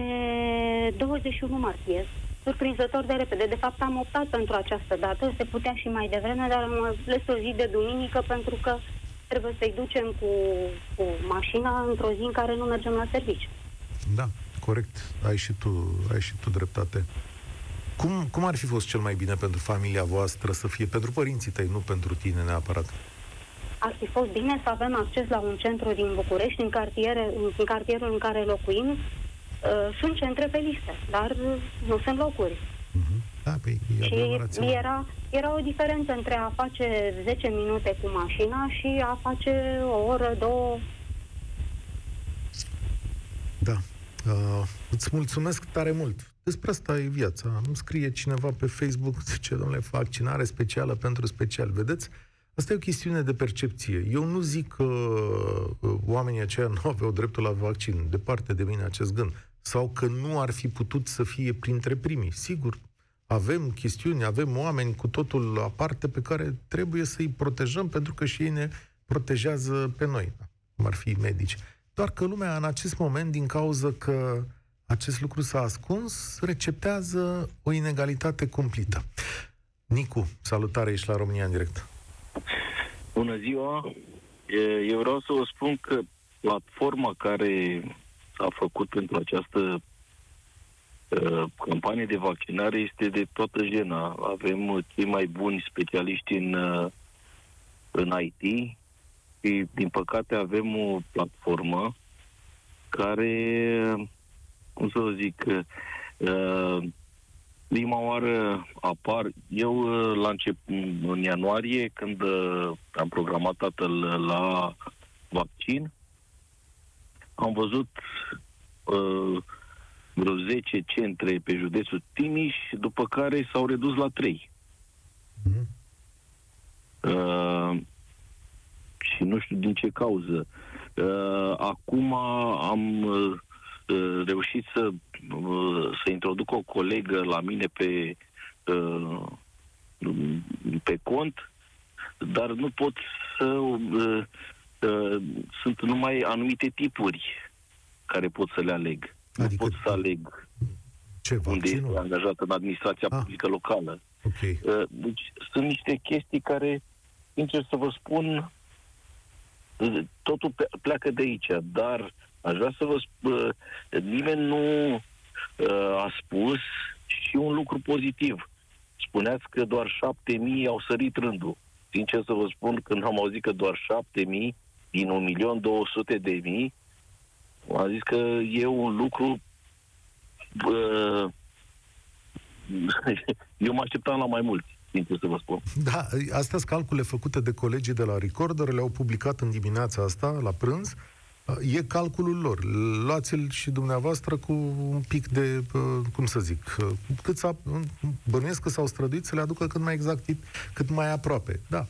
21 martie. Surprinzător de repede. De fapt, am optat pentru această dată. Se putea și mai devreme, dar am ales o zi de duminică pentru că trebuie să-i ducem cu, cu mașina într-o zi în care nu mergem la serviciu. Da corect, ai și tu, ai și tu dreptate. Cum, cum ar fi fost cel mai bine pentru familia voastră să fie pentru părinții tăi, nu pentru tine neapărat? Ar fi fost bine să avem acces la un centru din București, în, cartiere, în cartierul în care locuim. Uh, sunt centre pe listă, dar nu sunt locuri. Uh-huh. Da, pe, păi, și era, era o diferență între a face 10 minute cu mașina și a face o oră, două. Da, Uh, îți mulțumesc tare mult. Despre asta e viața. Îmi scrie cineva pe Facebook, zice, domnule, vaccinare specială pentru special. Vedeți? Asta e o chestiune de percepție. Eu nu zic că uh, oamenii aceia nu aveau dreptul la vaccin. Departe de mine acest gând. Sau că nu ar fi putut să fie printre primii. Sigur, avem chestiuni, avem oameni cu totul aparte pe care trebuie să-i protejăm pentru că și ei ne protejează pe noi, cum ar fi medici. Doar că lumea în acest moment, din cauza că acest lucru s-a ascuns, receptează o inegalitate cumplită. Nicu, salutare, ești la România în direct. Bună ziua! Eu vreau să vă spun că platforma care s-a făcut pentru această uh, campanie de vaccinare este de toată jena. Avem cei mai buni specialiști în, uh, în IT, și, din păcate, avem o platformă care, cum să zic, uh, prima oară apar, eu uh, la început, în ianuarie, când uh, am programat tatăl la vaccin, am văzut uh, vreo 10 centre pe județul Timiș, după care s-au redus la 3. Mm-hmm. Uh, și nu știu din ce cauză. Uh, acum am uh, reușit să, uh, să introduc o colegă la mine pe, uh, pe cont, dar nu pot să... Uh, uh, sunt numai anumite tipuri care pot să le aleg. Adică nu pot să aleg ce, unde este angajat în administrația ah. publică locală. Okay. Uh, deci sunt niște chestii care, sincer să vă spun, totul pleacă de aici, dar aș vrea să vă spun, nimeni nu uh, a spus și un lucru pozitiv. Spuneați că doar șapte mii au sărit rândul. Sincer să vă spun, când am auzit că doar șapte mii din un milion două sute de mii, am zis că e un lucru uh, eu mă așteptam la mai mulți, sincer să vă spun. Da, astea sunt calcule făcute de colegii de la Recorder, le-au publicat în dimineața asta, la prânz. E calculul lor. Luați-l și dumneavoastră cu un pic de, cum să zic, cât s-a, bănuiesc că s-au străduit să le aducă cât mai exact, cât mai aproape. Da,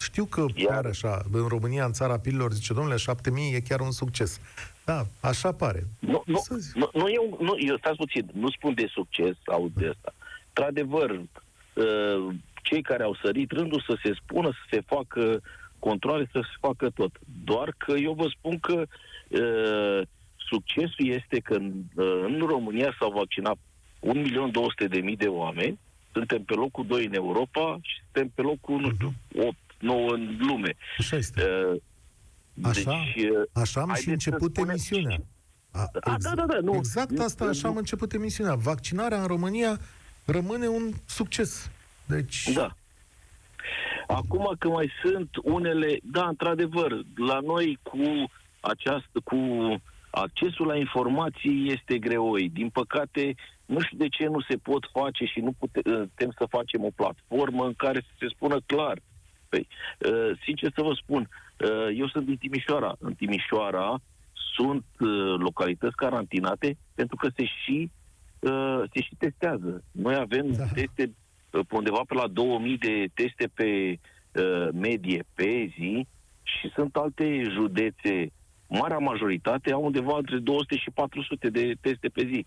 știu că Iar... pare așa, în România, în țara pililor, zice, domnule, 7000 e chiar un succes. Da, așa pare. Nu, nu, nu, nu, eu, nu, eu stați puțin, nu spun de succes sau de asta. Într-adevăr, uh, cei care au sărit rândul să se spună, să se facă controle, să se facă tot. Doar că eu vă spun că uh, succesul este că în, uh, în România s-au vaccinat 1.200.000 de oameni, suntem pe locul 2 în Europa și suntem pe locul, nu știu, 8, 9 în lume. Așa este. Uh, Așa, deci, uh, așa am și început emisiunea. A, exact, da, da, da, nu. Exact asta, așa am început emisiunea. Vaccinarea în România rămâne un succes. Deci... Da. Acum că mai sunt unele, da, într-adevăr, la noi cu această, cu accesul la informații este greoi. Din păcate, nu știu de ce nu se pot face și nu putem să facem o platformă în care să se spună clar. Păi, uh, sincer să vă spun, uh, eu sunt din Timișoara. În Timișoara sunt uh, localități carantinate pentru că se și, se și testează. Noi avem da. teste undeva pe la 2000 de teste pe medie pe zi și sunt alte județe, marea majoritate au undeva între 200 și 400 de teste pe zi.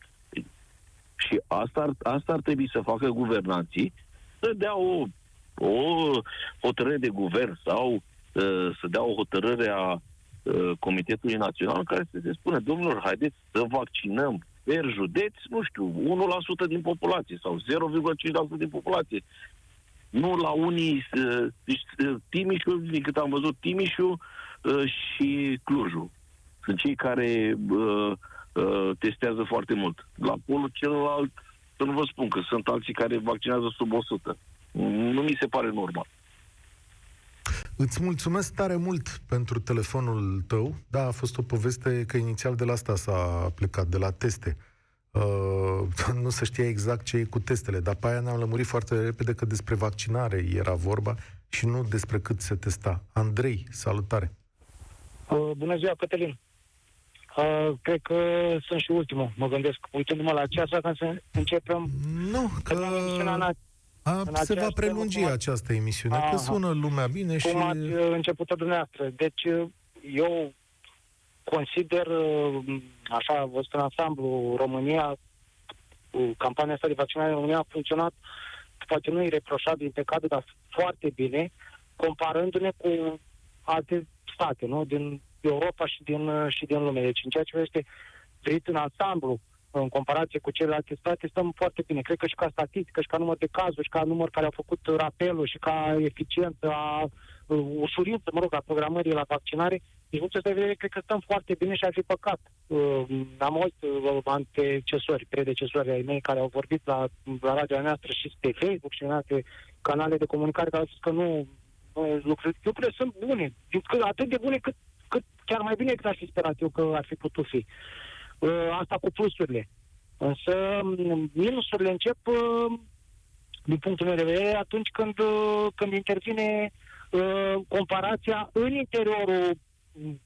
Și asta ar, asta ar trebui să facă guvernanții, să dea o, o hotărâre de guvern sau uh, să dea o hotărâre a uh, Comitetului Național în care să se spune, domnilor, haideți să vaccinăm per județ, nu știu, 1% din populație sau 0,5% din populație. Nu la unii, uh, deci, uh, Timișul, din cât am văzut, Timișul uh, și Clujul. Sunt cei care uh, uh, testează foarte mult. La polul celălalt, să nu vă spun că sunt alții care vaccinează sub 100. Nu mi se pare normal. Îți mulțumesc tare mult pentru telefonul tău. Da, a fost o poveste că inițial de la asta s-a plecat, de la teste. Uh, nu se știa exact ce e cu testele, dar pe aia ne-am lămurit foarte repede că despre vaccinare era vorba și nu despre cât se testa. Andrei, salutare! Uh, bună ziua, Cătălin! Uh, cred că sunt și ultimul, mă gândesc, uitându-mă la ceas, ca să începem... Nu, că... A, se va prelungi temă, această emisiune, aha, că sună lumea bine cum și... ați uh, început-o dumneavoastră. Deci, uh, eu consider, uh, așa, văzut în ansamblu, România, campania asta de vaccinare în România a funcționat, poate nu reproșabil, impecabil, dar foarte bine, comparându-ne cu alte state, nu? Din Europa și din, și din lume. Deci, în ceea ce este privit în ansamblu, în comparație cu celelalte state, stăm foarte bine. Cred că și ca statistică, și ca număr de cazuri, și ca număr care au făcut rapelul, și ca eficiență a uh, ușurință, mă rog, a programării la vaccinare, din punctul de vedere, cred că stăm foarte bine și ar fi păcat. Uh, am auzit uh, antecesori, predecesori ai mei care au vorbit la, la radio noastră și pe Facebook și în alte canale de comunicare care au spus că nu, nu lucruri, lucrurile sunt bune, atât de bune cât, cât chiar mai bine decât aș fi sperat eu că ar fi putut fi. Uh, asta cu plusurile. Însă mm, minusurile încep, uh, din punctul meu de vedere, atunci când, uh, când intervine comparația în interiorul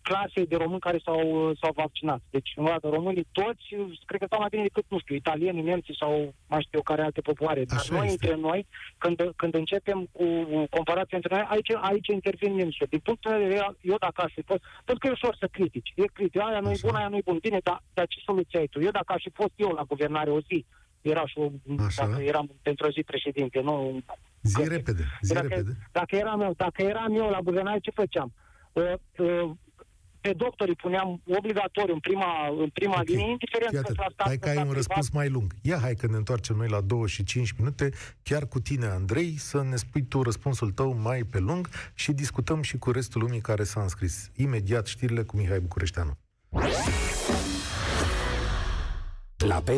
clasei de români care s-au, s-au vaccinat. Deci, în dată, românii toți, cred că stau mai bine decât, nu știu, italieni, nemții sau mai știu eu care alte popoare. Dar Așa noi, este. între noi, când, când începem cu comparația între noi, aici, aici intervin minusuri. Din punctul meu de vedere, eu dacă aș fi fost, pentru că e ușor să critici. E critic, aia nu e bun, aia nu e bun. Bine, dar, dar ce soluție ai tu? Eu dacă aș fi fost eu la guvernare o zi, era și o, dacă eram pentru o zi președinte, nu... Zi repede, zi dacă, repede. Dacă eram, eu, dacă eram eu la guvernare, ce făceam? Uh, uh, pe doctori puneam obligatoriu în prima, în prima okay. linie, indiferent că la stat... Hai că ai un răspuns mai lung. Ia hai că ne întoarcem noi la 2 și 5 minute, chiar cu tine, Andrei, să ne spui tu răspunsul tău mai pe lung și discutăm și cu restul lumii care s-a înscris. Imediat știrile cu Mihai Bucureșteanu. La pe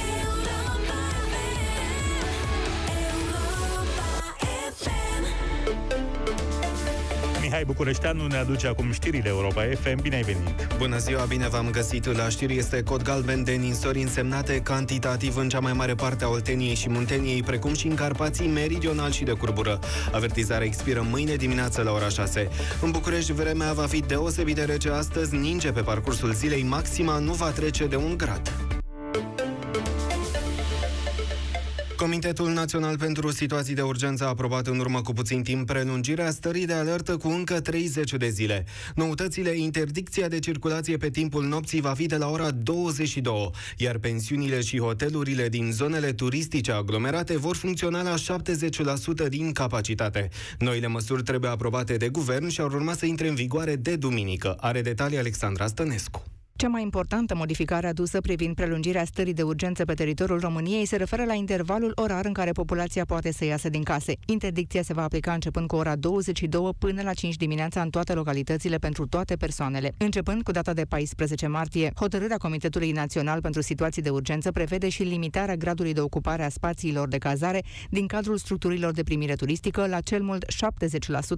Mihai Bucureșteanu ne aduce acum știrile Europa FM. Bine ai venit! Bună ziua, bine v-am găsit! La știri este cod galben de ninsori însemnate cantitativ în cea mai mare parte a Olteniei și Munteniei, precum și în Carpații meridional și de curbură. Avertizarea expiră mâine dimineață la ora 6. În București, vremea va fi deosebit de rece astăzi, ninge pe parcursul zilei, maxima nu va trece de un grad. Comitetul Național pentru Situații de Urgență a aprobat în urmă cu puțin timp prelungirea stării de alertă cu încă 30 de zile. Noutățile, interdicția de circulație pe timpul nopții va fi de la ora 22, iar pensiunile și hotelurile din zonele turistice aglomerate vor funcționa la 70% din capacitate. Noile măsuri trebuie aprobate de guvern și ar urma să intre în vigoare de duminică. Are detalii Alexandra Stănescu. Cea mai importantă modificare adusă privind prelungirea stării de urgență pe teritoriul României se referă la intervalul orar în care populația poate să iasă din case. Interdicția se va aplica începând cu ora 22 până la 5 dimineața în toate localitățile pentru toate persoanele. Începând cu data de 14 martie, hotărârea Comitetului Național pentru Situații de Urgență prevede și limitarea gradului de ocupare a spațiilor de cazare din cadrul structurilor de primire turistică la cel mult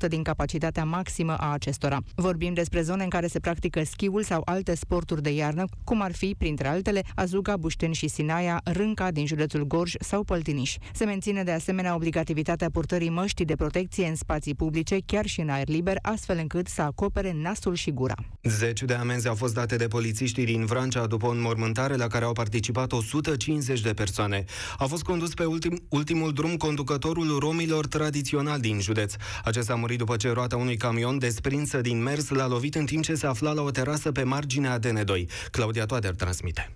70% din capacitatea maximă a acestora. Vorbim despre zone în care se practică schiul sau alte sporturi sporturi de iarnă, cum ar fi, printre altele, Azuga, Bușteni și Sinaia, Rânca din județul Gorj sau Păltiniș. Se menține de asemenea obligativitatea purtării măștii de protecție în spații publice, chiar și în aer liber, astfel încât să acopere nasul și gura. Zeci de amenzi au fost date de polițiștii din Vrancea după o înmormântare la care au participat 150 de persoane. A fost condus pe ultim, ultimul drum conducătorul romilor tradițional din județ. Acesta a murit după ce roata unui camion desprinsă din mers l-a lovit în timp ce se afla la o terasă pe marginea DN N2. Claudia Toader transmite.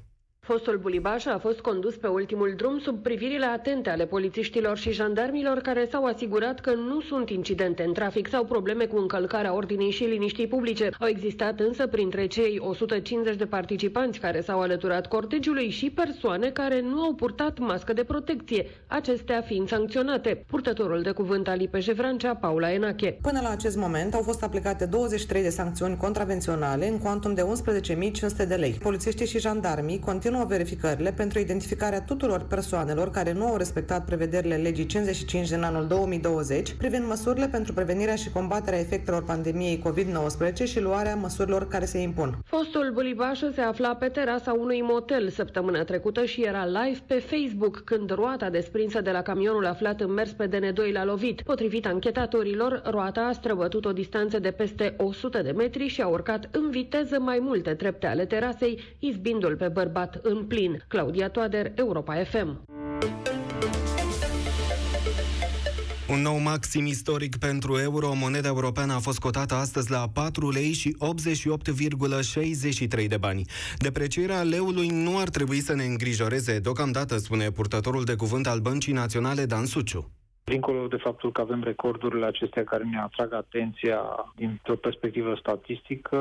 Fostul bulibaș a fost condus pe ultimul drum sub privirile atente ale polițiștilor și jandarmilor care s-au asigurat că nu sunt incidente în trafic sau probleme cu încălcarea ordinii și liniștii publice. Au existat însă printre cei 150 de participanți care s-au alăturat cortegiului și persoane care nu au purtat mască de protecție, acestea fiind sancționate. Purtătorul de cuvânt al IPJ Vrancea, Paula Enache. Până la acest moment au fost aplicate 23 de sancțiuni contravenționale în cuantum de 11.500 de lei. Polițiștii și jandarmii continuă continuă verificările pentru identificarea tuturor persoanelor care nu au respectat prevederile legii 55 din anul 2020 privind măsurile pentru prevenirea și combaterea efectelor pandemiei COVID-19 și luarea măsurilor care se impun. Fostul Bulibașă se afla pe terasa unui motel săptămâna trecută și era live pe Facebook când roata desprinsă de la camionul aflat în mers pe DN2 l-a lovit. Potrivit anchetatorilor, roata a străbătut o distanță de peste 100 de metri și a urcat în viteză mai multe trepte ale terasei, izbindu-l pe bărbat în plin. Claudia Toader, Europa FM. Un nou maxim istoric pentru euro, moneda europeană a fost cotată astăzi la 4 lei și 88,63 de bani. Deprecierea leului nu ar trebui să ne îngrijoreze deocamdată, spune purtătorul de cuvânt al Băncii Naționale Dan Suciu. Dincolo de faptul că avem recordurile acestea care ne atrag atenția dintr-o perspectivă statistică,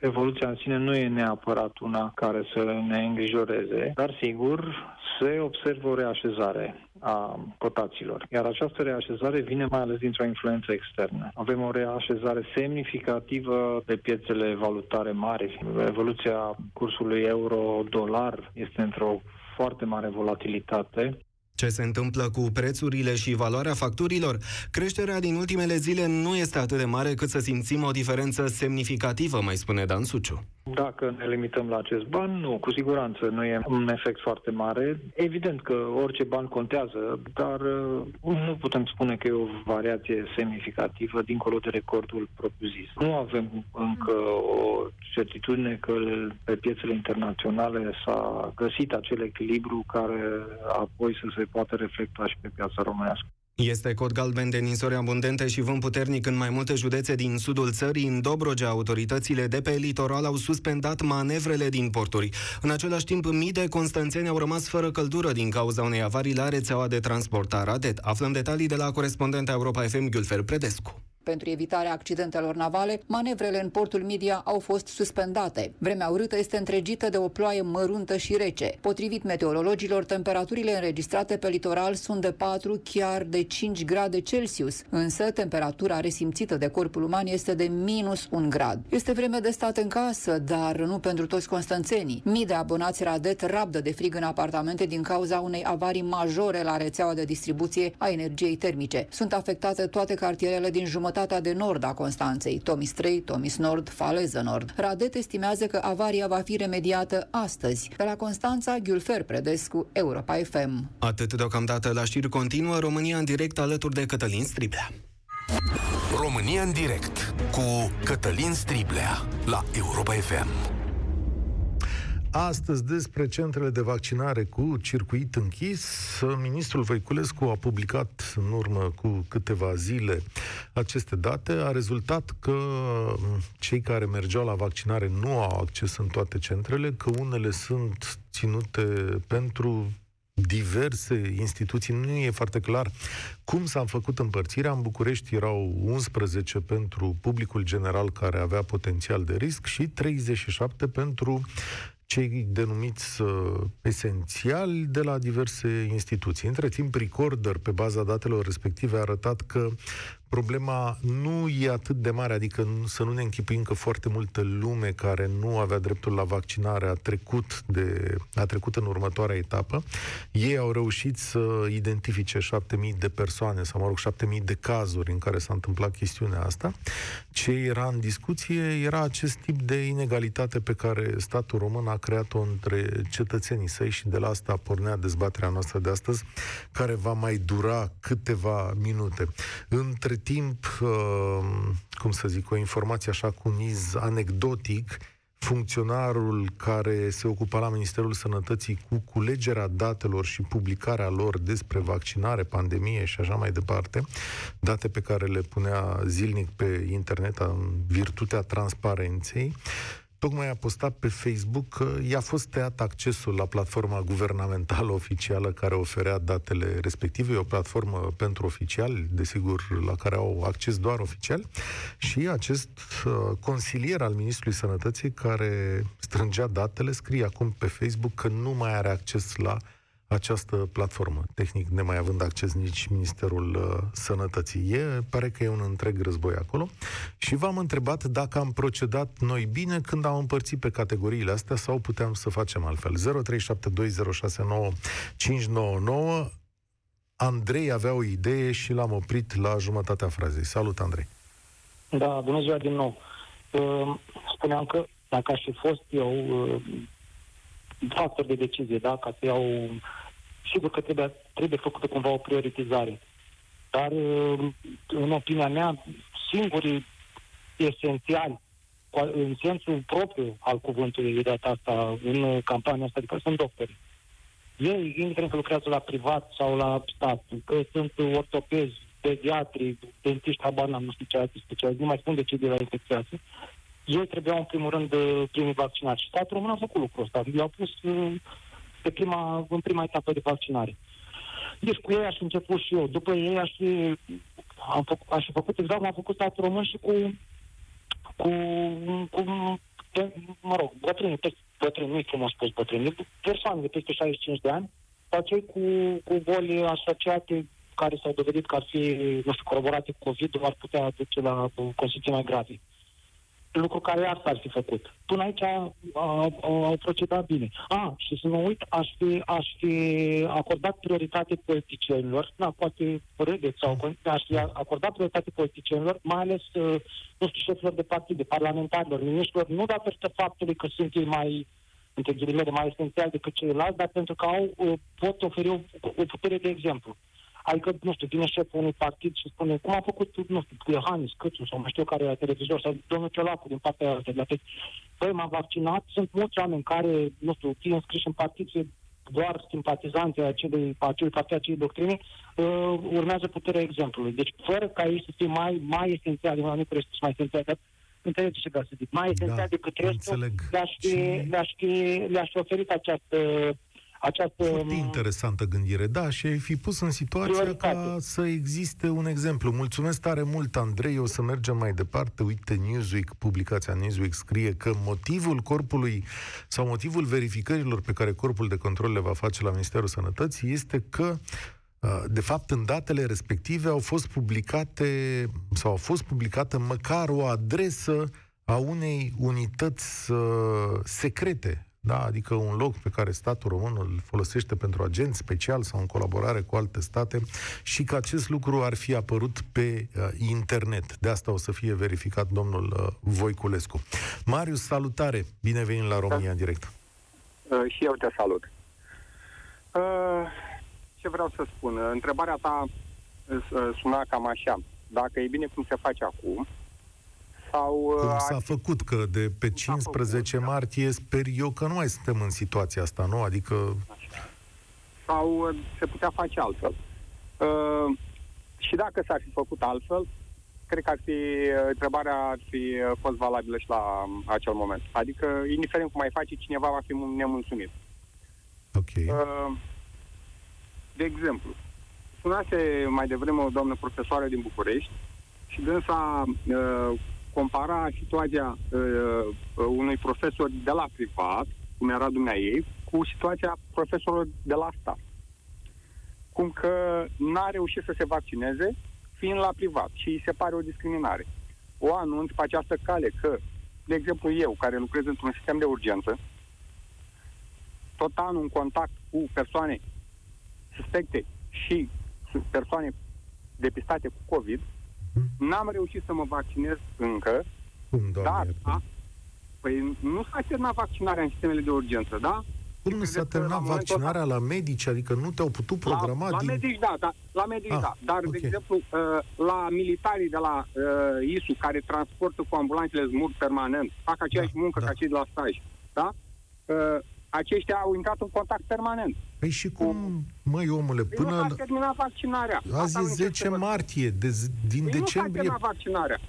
evoluția în sine nu e neapărat una care să ne îngrijoreze, dar sigur se observă o reașezare a cotaților. Iar această reașezare vine mai ales dintr-o influență externă. Avem o reașezare semnificativă pe piețele valutare mari. Evoluția cursului euro-dolar este într-o foarte mare volatilitate. Ce se întâmplă cu prețurile și valoarea facturilor? Creșterea din ultimele zile nu este atât de mare cât să simțim o diferență semnificativă, mai spune Dan Suciu. Dacă ne limităm la acest ban, nu, cu siguranță nu e un efect foarte mare. Evident că orice ban contează, dar uh, nu putem spune că e o variație semnificativă dincolo de recordul propriu-zis. Nu avem încă o certitudine că pe piețele internaționale s-a găsit acel echilibru care apoi să se poată reflecta și pe piața românească. Este cod galben de ninsori abundente și vânt puternic în mai multe județe din sudul țării. În Dobrogea, autoritățile de pe litoral au suspendat manevrele din porturi. În același timp, mii de constanțeni au rămas fără căldură din cauza unei avarii la rețeaua de transport Aradet. Aflăm detalii de la corespondenta Europa FM, Gülfer Predescu. Pentru evitarea accidentelor navale, manevrele în portul Midia au fost suspendate. Vremea urâtă este întregită de o ploaie măruntă și rece. Potrivit meteorologilor, temperaturile înregistrate pe litoral sunt de 4, chiar de 5 grade Celsius, însă temperatura resimțită de corpul uman este de minus 1 grad. Este vreme de stat în casă, dar nu pentru toți constanțenii. Mii de abonați Radet rabdă de frig în apartamente din cauza unei avarii majore la rețeaua de distribuție a energiei termice. Sunt afectate toate cartierele din jumătatea de nord a Constanței, Tomis 3, Tomis Nord, Faleză Nord. Radet estimează că avaria va fi remediată astăzi. De la Constanța, Ghiulfer Predescu, Europa FM. Atât deocamdată la știri continuă, România în direct alături de Cătălin Striblea. România în direct cu Cătălin Striblea la Europa FM. Astăzi, despre centrele de vaccinare cu circuit închis, ministrul Voiculescu a publicat în urmă cu câteva zile aceste date. A rezultat că cei care mergeau la vaccinare nu au acces în toate centrele, că unele sunt ținute pentru diverse instituții, nu e foarte clar cum s-a făcut împărțirea. În București erau 11 pentru publicul general care avea potențial de risc și 37 pentru cei denumiți uh, esențiali de la diverse instituții. Între timp, Recorder, pe baza datelor respective, a arătat că problema nu e atât de mare, adică să nu ne închipuim că foarte multă lume care nu avea dreptul la vaccinare a trecut, de, a trecut în următoarea etapă. Ei au reușit să identifice 7.000 de persoane, sau mă rog, 7.000 de cazuri în care s-a întâmplat chestiunea asta. Ce era în discuție era acest tip de inegalitate pe care statul român a creat-o între cetățenii săi și de la asta pornea dezbaterea noastră de astăzi, care va mai dura câteva minute. Între timp, uh, cum să zic, o informație așa cu niz anecdotic, funcționarul care se ocupa la Ministerul Sănătății cu culegerea datelor și publicarea lor despre vaccinare, pandemie și așa mai departe, date pe care le punea zilnic pe internet în virtutea transparenței, tocmai a postat pe Facebook că i-a fost tăiat accesul la platforma guvernamentală oficială care oferea datele respective, e o platformă pentru oficiali, desigur, la care au acces doar oficiali, și acest uh, consilier al Ministrului Sănătății care strângea datele scrie acum pe Facebook că nu mai are acces la această platformă, tehnic nemai având acces nici Ministerul uh, Sănătății. E, pare că e un întreg război acolo și v-am întrebat dacă am procedat noi bine când am împărțit pe categoriile astea sau puteam să facem altfel. 0372069599 Andrei avea o idee și l-am oprit la jumătatea frazei. Salut, Andrei! Da, bună ziua din nou. Uh, spuneam că dacă aș fi fost eu uh, factor de decizie, da, ca să iau sigur că trebuie, trebuie făcută cumva o prioritizare. Dar, uh, în opinia mea, singurii esențiali, în sensul propriu al cuvântului de data asta, în campania asta, adică sunt doctori. Ei, indiferent că lucrează la privat sau la stat, că sunt ortopezi, pediatri, dentiști, habar nu știu ce alte specializații, nu mai spun de ce de la infecțioase, ei trebuiau în primul rând primii vaccinați. Și statul român a făcut lucrul ăsta. I-au pus uh, pe prima, în prima etapă de vaccinare. Deci cu ei aș început și eu. După ei aș fi, am făcut, aș fi făcut exact cum am făcut statul român și cu, cu, cu pe, mă rog, bătrânii, bătrâni, nu-i frumos spus bătrâni, persoane de peste 65 de ani, sau cei cu, cu boli asociate care s-au dovedit că ar fi, nu știu, coroborate cu COVID, ar putea duce la consecințe mai grave lucru care asta ar fi făcut. Până aici au, au procedat bine. A, și să nu uit, aș fi, aș fi acordat prioritate politicienilor, da, poate râdeți sau aș fi acordat prioritate politicienilor, mai ales, uh, nu știu, șefilor de partide, parlamentarilor, miniștrilor, nu datorită faptului că sunt ei mai între ghilimele mai esențial decât ceilalți, dar pentru că au, uh, pot oferi o, o putere de exemplu. Adică, nu știu, vine șeful unui partid și spune, cum a făcut, nu știu, Iohannis, Câțu sau mai știu care era televizor, sau domnul Ciolacu din partea de Păi, m-am vaccinat, sunt mulți oameni care, nu știu, fie înscriși în partid, fie doar simpatizanții acelei, acelui partid, acelei doctrine, uh, urmează puterea exemplului. Deci, fără ca ei să fie mai, mai esențiali, nu nu trebuie să mai esențiali, dar înțelegeți ce vreau să zic, mai esențial da, decât restul, le-aș fi, le-aș, fi, le-aș fi oferit această această... Foarte interesantă gândire, da, și ai fi pus în situația Prioritate. ca să existe un exemplu. Mulțumesc tare mult, Andrei, o să mergem mai departe. Uite, Newsweek, publicația Newsweek scrie că motivul corpului sau motivul verificărilor pe care corpul de control le va face la Ministerul Sănătății este că uh, de fapt, în datele respective au fost publicate sau a fost publicată măcar o adresă a unei unități uh, secrete da, adică un loc pe care statul român îl folosește pentru agent special sau în colaborare cu alte state și că acest lucru ar fi apărut pe uh, internet. De asta o să fie verificat domnul uh, Voiculescu. Marius, salutare! Bine venit la România în direct. Uh, și eu te salut. Uh, ce vreau să spun? Uh, Întrebarea ta uh, suna cam așa. Dacă e bine cum se face acum, sau... uh, Cum ar s-a fi- făcut că de pe 15 martie sper eu că nu mai suntem în situația asta, nu? Adică sau uh, se putea face altfel. Uh, și dacă s-ar fi făcut altfel, cred că ar fi, uh, întrebarea ar fi uh, fost valabilă și la um, acel moment. Adică, indiferent cum mai face, cineva va fi nemulțumit. Ok. Uh, de exemplu, sunase mai devreme o doamnă profesoară din București și dânsa uh, compara situația uh, unui profesor de la privat, cum era dumnea ei, cu situația profesorilor de la stat. Cum că n-a reușit să se vaccineze fiind la privat și îi se pare o discriminare. O anunț pe această cale că, de exemplu, eu, care lucrez într-un sistem de urgență, tot anul în contact cu persoane suspecte și su- persoane depistate cu COVID, n-am reușit să mă vaccinez încă, Cum, dar, da, păi nu s-a terminat vaccinarea în sistemele de urgență, da? cum nu s-a terminat momentul ăsta- vaccinarea la medici? Adică nu te-au putut programa la, la din... medici, da, da, la medici, Ah, da. Dar, ok. de exemplu, uh, la militarii de la uh, ISU, care transportă cu ambulanțele zmur permanent, fac aceeași Da, muncă ca cei de la staj, da? Uh, aceștia au intrat în contact permanent. Păi și cum, măi omule, Păi nu până... s-a terminat vaccinarea. Azi Asta e nu încerc 10 să vă- martie, de, z- din Păi nu s-a decembrie... terminat vaccinarea.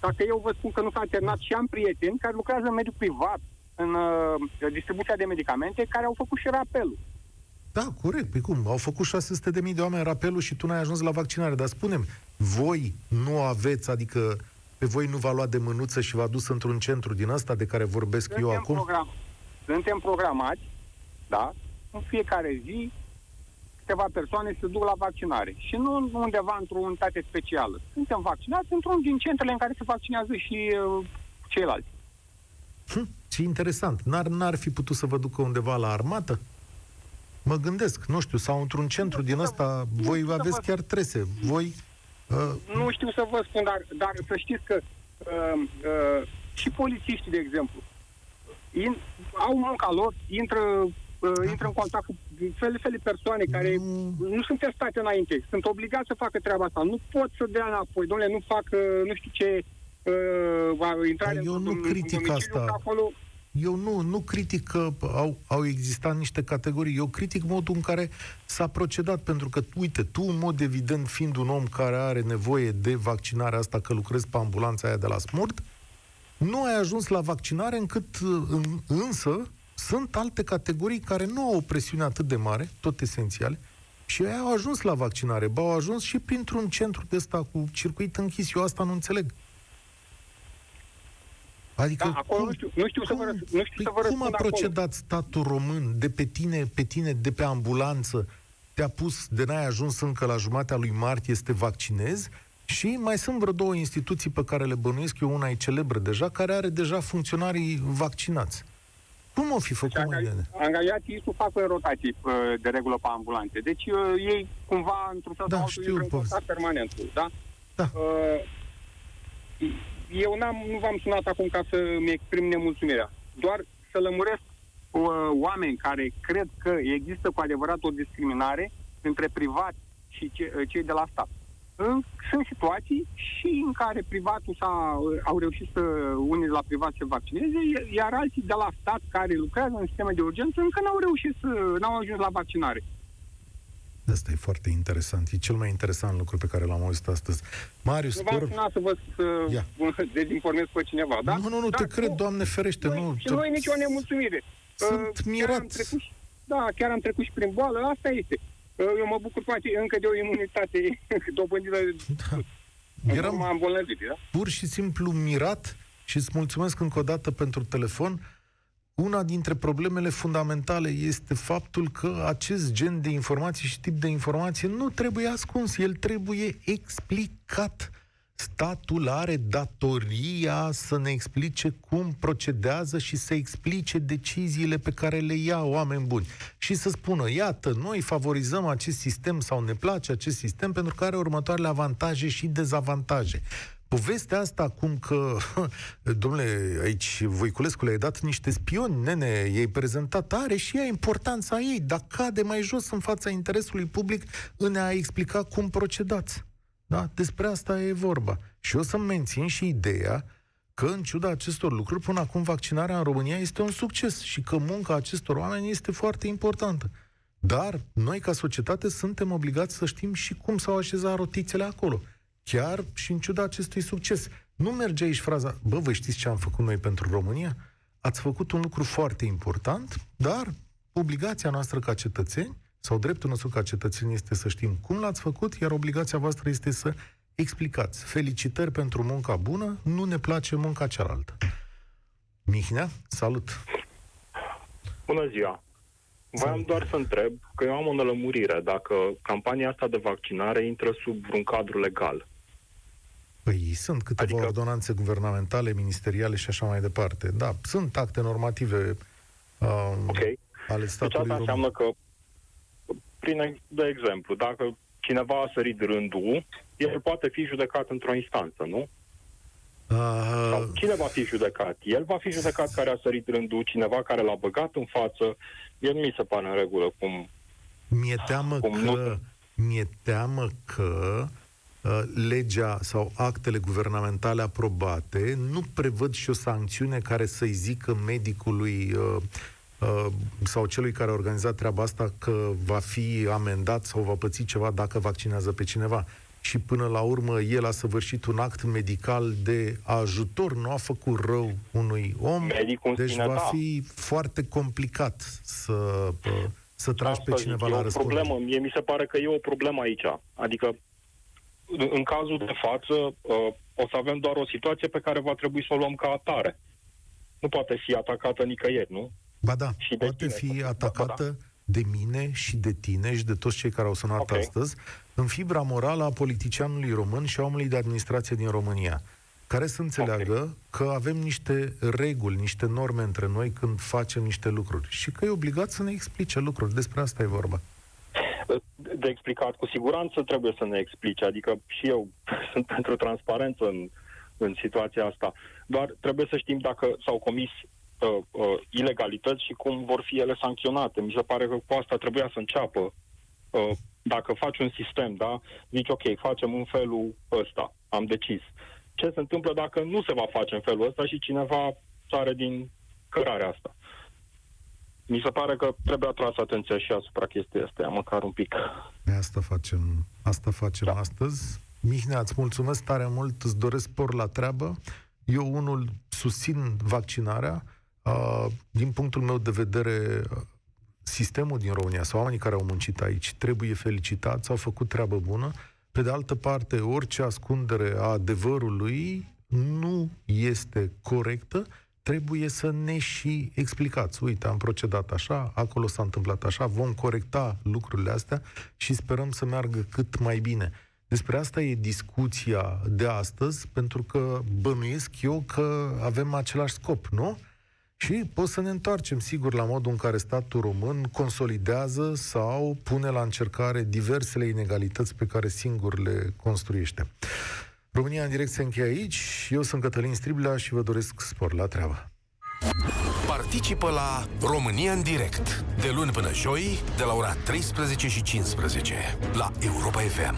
Dacă eu vă spun că nu s-a terminat și am prieteni care lucrează în mediul privat, în uh, distribuția de medicamente, care au făcut și rapelul. Da, corect. Păi cum? Au făcut 600 de mii de oameni rapelul și tu n-ai ajuns la vaccinare. Dar spunem, voi nu aveți, adică pe voi nu v-a luat de mânuță și v-a dus într-un centru din ăsta de care vorbesc eu Suntem, acum? program, suntem programați, da, în fiecare zi câteva persoane se duc la vaccinare. Și nu undeva într-o unitate specială. Suntem vaccinați într-un din centrele în care se vaccinează și uh, ceilalți. Hm, ce interesant. N-ar, n-ar fi putut să vă ducă undeva la armată? Mă gândesc, nu știu, sau într-un centru din ăsta, voi știu să aveți vă- chiar trese. Voi... Uh, Nu știu să vă spun, dar, dar să știți că uh, uh, și polițiștii, de exemplu, in, au munca lor, intră, uh, intră în contact cu fel fel de persoane care nu, nu sunt testate înainte, sunt obligați să facă treaba asta. Nu pot să dea înapoi, domnule, nu fac uh, nu știu ce uh, va- intrare eu în- nu în- în critic domiciliu, asta. că Acolo, Eu nu, nu critic că au, au existat niște categorii. Eu critic modul în care s-a procedat, pentru că, uite, tu, în mod evident, fiind un om care are nevoie de vaccinarea asta, că lucrezi pe ambulanța aia de la Smurt, nu ai ajuns la vaccinare încât, în, însă, sunt alte categorii care nu au o presiune atât de mare, tot esențiale, și ei au ajuns la vaccinare. Ba, au ajuns și printr-un centru de ăsta cu circuit închis. Eu asta nu înțeleg. Adică da, acolo nu știu, nu știu să vă, răs- nu știu să vă Păi cum a răspund acolo. procedat statul român de pe tine, pe tine de pe ambulanță, te-a pus de n-ai ajuns încă la jumatea lui martie să te vaccinezi și mai sunt vreo două instituții pe care le bănuiesc eu, una e celebră deja, care are deja funcționarii vaccinați. Cum o fi făcut mai bine? Angajații ISU fac rotații uh, de regulă pe ambulante. Deci uh, ei cumva, într-un fel Da, sau altul, știu, intră în poveste. contact permanent. Da? Da. Uh, eu n-am, nu v-am sunat acum ca să-mi exprim nemulțumirea. Doar să lămuresc uh, oameni care cred că există cu adevărat o discriminare între privați și ce, uh, cei de la stat. În, sunt situații și în care privatul s-a, uh, au reușit să unii de la privat se vaccineze, i- iar alții de la stat care lucrează în sisteme de urgență încă n-au reușit să, n-au ajuns la vaccinare. Asta e foarte interesant. E cel mai interesant lucru pe care l-am auzit astăzi. Marius, Nu te v-am rog, sunat să vă să Ia. vă dezinformez pe cineva, da? Nu, nu, nu, te cred, Doamne ferește, noi, nu. Și noi nicio nemulțumire. Sunt Uh, mirat. chiar Am trecut, și- da, chiar am trecut și prin boală, asta este. Eu mă bucur poate încă de o imunitate dobândită da. Eram am da? pur și simplu mirat și îți mulțumesc încă o dată pentru telefon. Una dintre problemele fundamentale este faptul că acest gen de informații și tip de informație nu trebuie ascuns, el trebuie explicat. Statul are datoria să ne explice cum procedează și să explice deciziile pe care le ia oameni buni. Și să spună, iată, noi favorizăm acest sistem sau ne place acest sistem pentru că are următoarele avantaje și dezavantaje. Povestea asta acum că, domnule, aici Voiculescu le-ai dat niște spioni, nene, i-ai prezentat, are și ea importanța ei, dar cade mai jos în fața interesului public în a explica cum procedați. Da? Despre asta e vorba. Și o să mențin și ideea că, în ciuda acestor lucruri, până acum vaccinarea în România este un succes și că munca acestor oameni este foarte importantă. Dar noi, ca societate, suntem obligați să știm și cum s-au așezat rotițele acolo. Chiar și în ciuda acestui succes. Nu merge aici fraza, bă, vă știți ce am făcut noi pentru România? Ați făcut un lucru foarte important, dar obligația noastră ca cetățeni sau dreptul nostru ca cetățeni este să știm cum l-ați făcut, iar obligația voastră este să explicați. Felicitări pentru munca bună, nu ne place munca cealaltă. Mihnea, salut! Bună ziua! Voiam doar să întreb că eu am o nălămurire dacă campania asta de vaccinare intră sub un cadru legal. Păi sunt câteva adică... ordonanțe guvernamentale, ministeriale și așa mai departe. Da, sunt acte normative uh, okay. ale deci statului deci asta înseamnă că prin, de exemplu, dacă cineva a sărit rândul, el poate fi judecat într-o instanță, nu? Uh... Sau cine va fi judecat? El va fi judecat care a sărit rândul, cineva care l-a băgat în față. El nu mi se pare în regulă cum... Mi-e teamă cum că... Nu... Mi-e teamă că uh, legea sau actele guvernamentale aprobate nu prevăd și o sancțiune care să-i zică medicului uh, Uh, sau celui care a organizat treaba asta că va fi amendat sau va păți ceva dacă vaccinează pe cineva. Și până la urmă el a săvârșit un act medical de ajutor, nu a făcut rău unui om. Medicul deci va da. fi foarte complicat să, uh, să tragi pe cineva la răspundere. problemă. Mie mi se pare că e o problemă aici. Adică în cazul de față uh, o să avem doar o situație pe care va trebui să o luăm ca atare. Nu poate fi atacată nicăieri, nu? Ba da, și de poate tine. fi atacată da, da. de mine și de tine și de toți cei care au sunat okay. astăzi în fibra morală a politicianului român și a omului de administrație din România, care să înțeleagă okay. că avem niște reguli, niște norme între noi când facem niște lucruri și că e obligat să ne explice lucruri. Despre asta e vorba. De explicat, cu siguranță trebuie să ne explice, adică și eu sunt pentru transparență în, în situația asta. Doar trebuie să știm dacă s-au comis uh, uh, ilegalități și cum vor fi ele sancționate. Mi se pare că cu asta trebuia să înceapă. Uh, dacă faci un sistem, da, zici, ok, facem în felul ăsta, am decis. Ce se întâmplă dacă nu se va face în felul ăsta și cineva sare din cărarea asta? Mi se pare că trebuie atras atenția și asupra chestii astea, măcar un pic. Asta facem, asta facem da. astăzi. Mihnea, îți mulțumesc tare mult, îți doresc spor la treabă. Eu unul susțin vaccinarea, din punctul meu de vedere, sistemul din România sau oamenii care au muncit aici trebuie felicitați, au făcut treabă bună. Pe de altă parte, orice ascundere a adevărului nu este corectă, trebuie să ne și explicați. Uite, am procedat așa, acolo s-a întâmplat așa, vom corecta lucrurile astea și sperăm să meargă cât mai bine. Despre asta e discuția de astăzi, pentru că bănuiesc eu că avem același scop, nu? Și pot să ne întoarcem, sigur, la modul în care statul român consolidează sau pune la încercare diversele inegalități pe care singur le construiește. România în direct se încheie aici. Eu sunt Cătălin Striblea și vă doresc spor la treabă. Participă la România în direct de luni până joi de la ora 13 și 15 la Europa FM.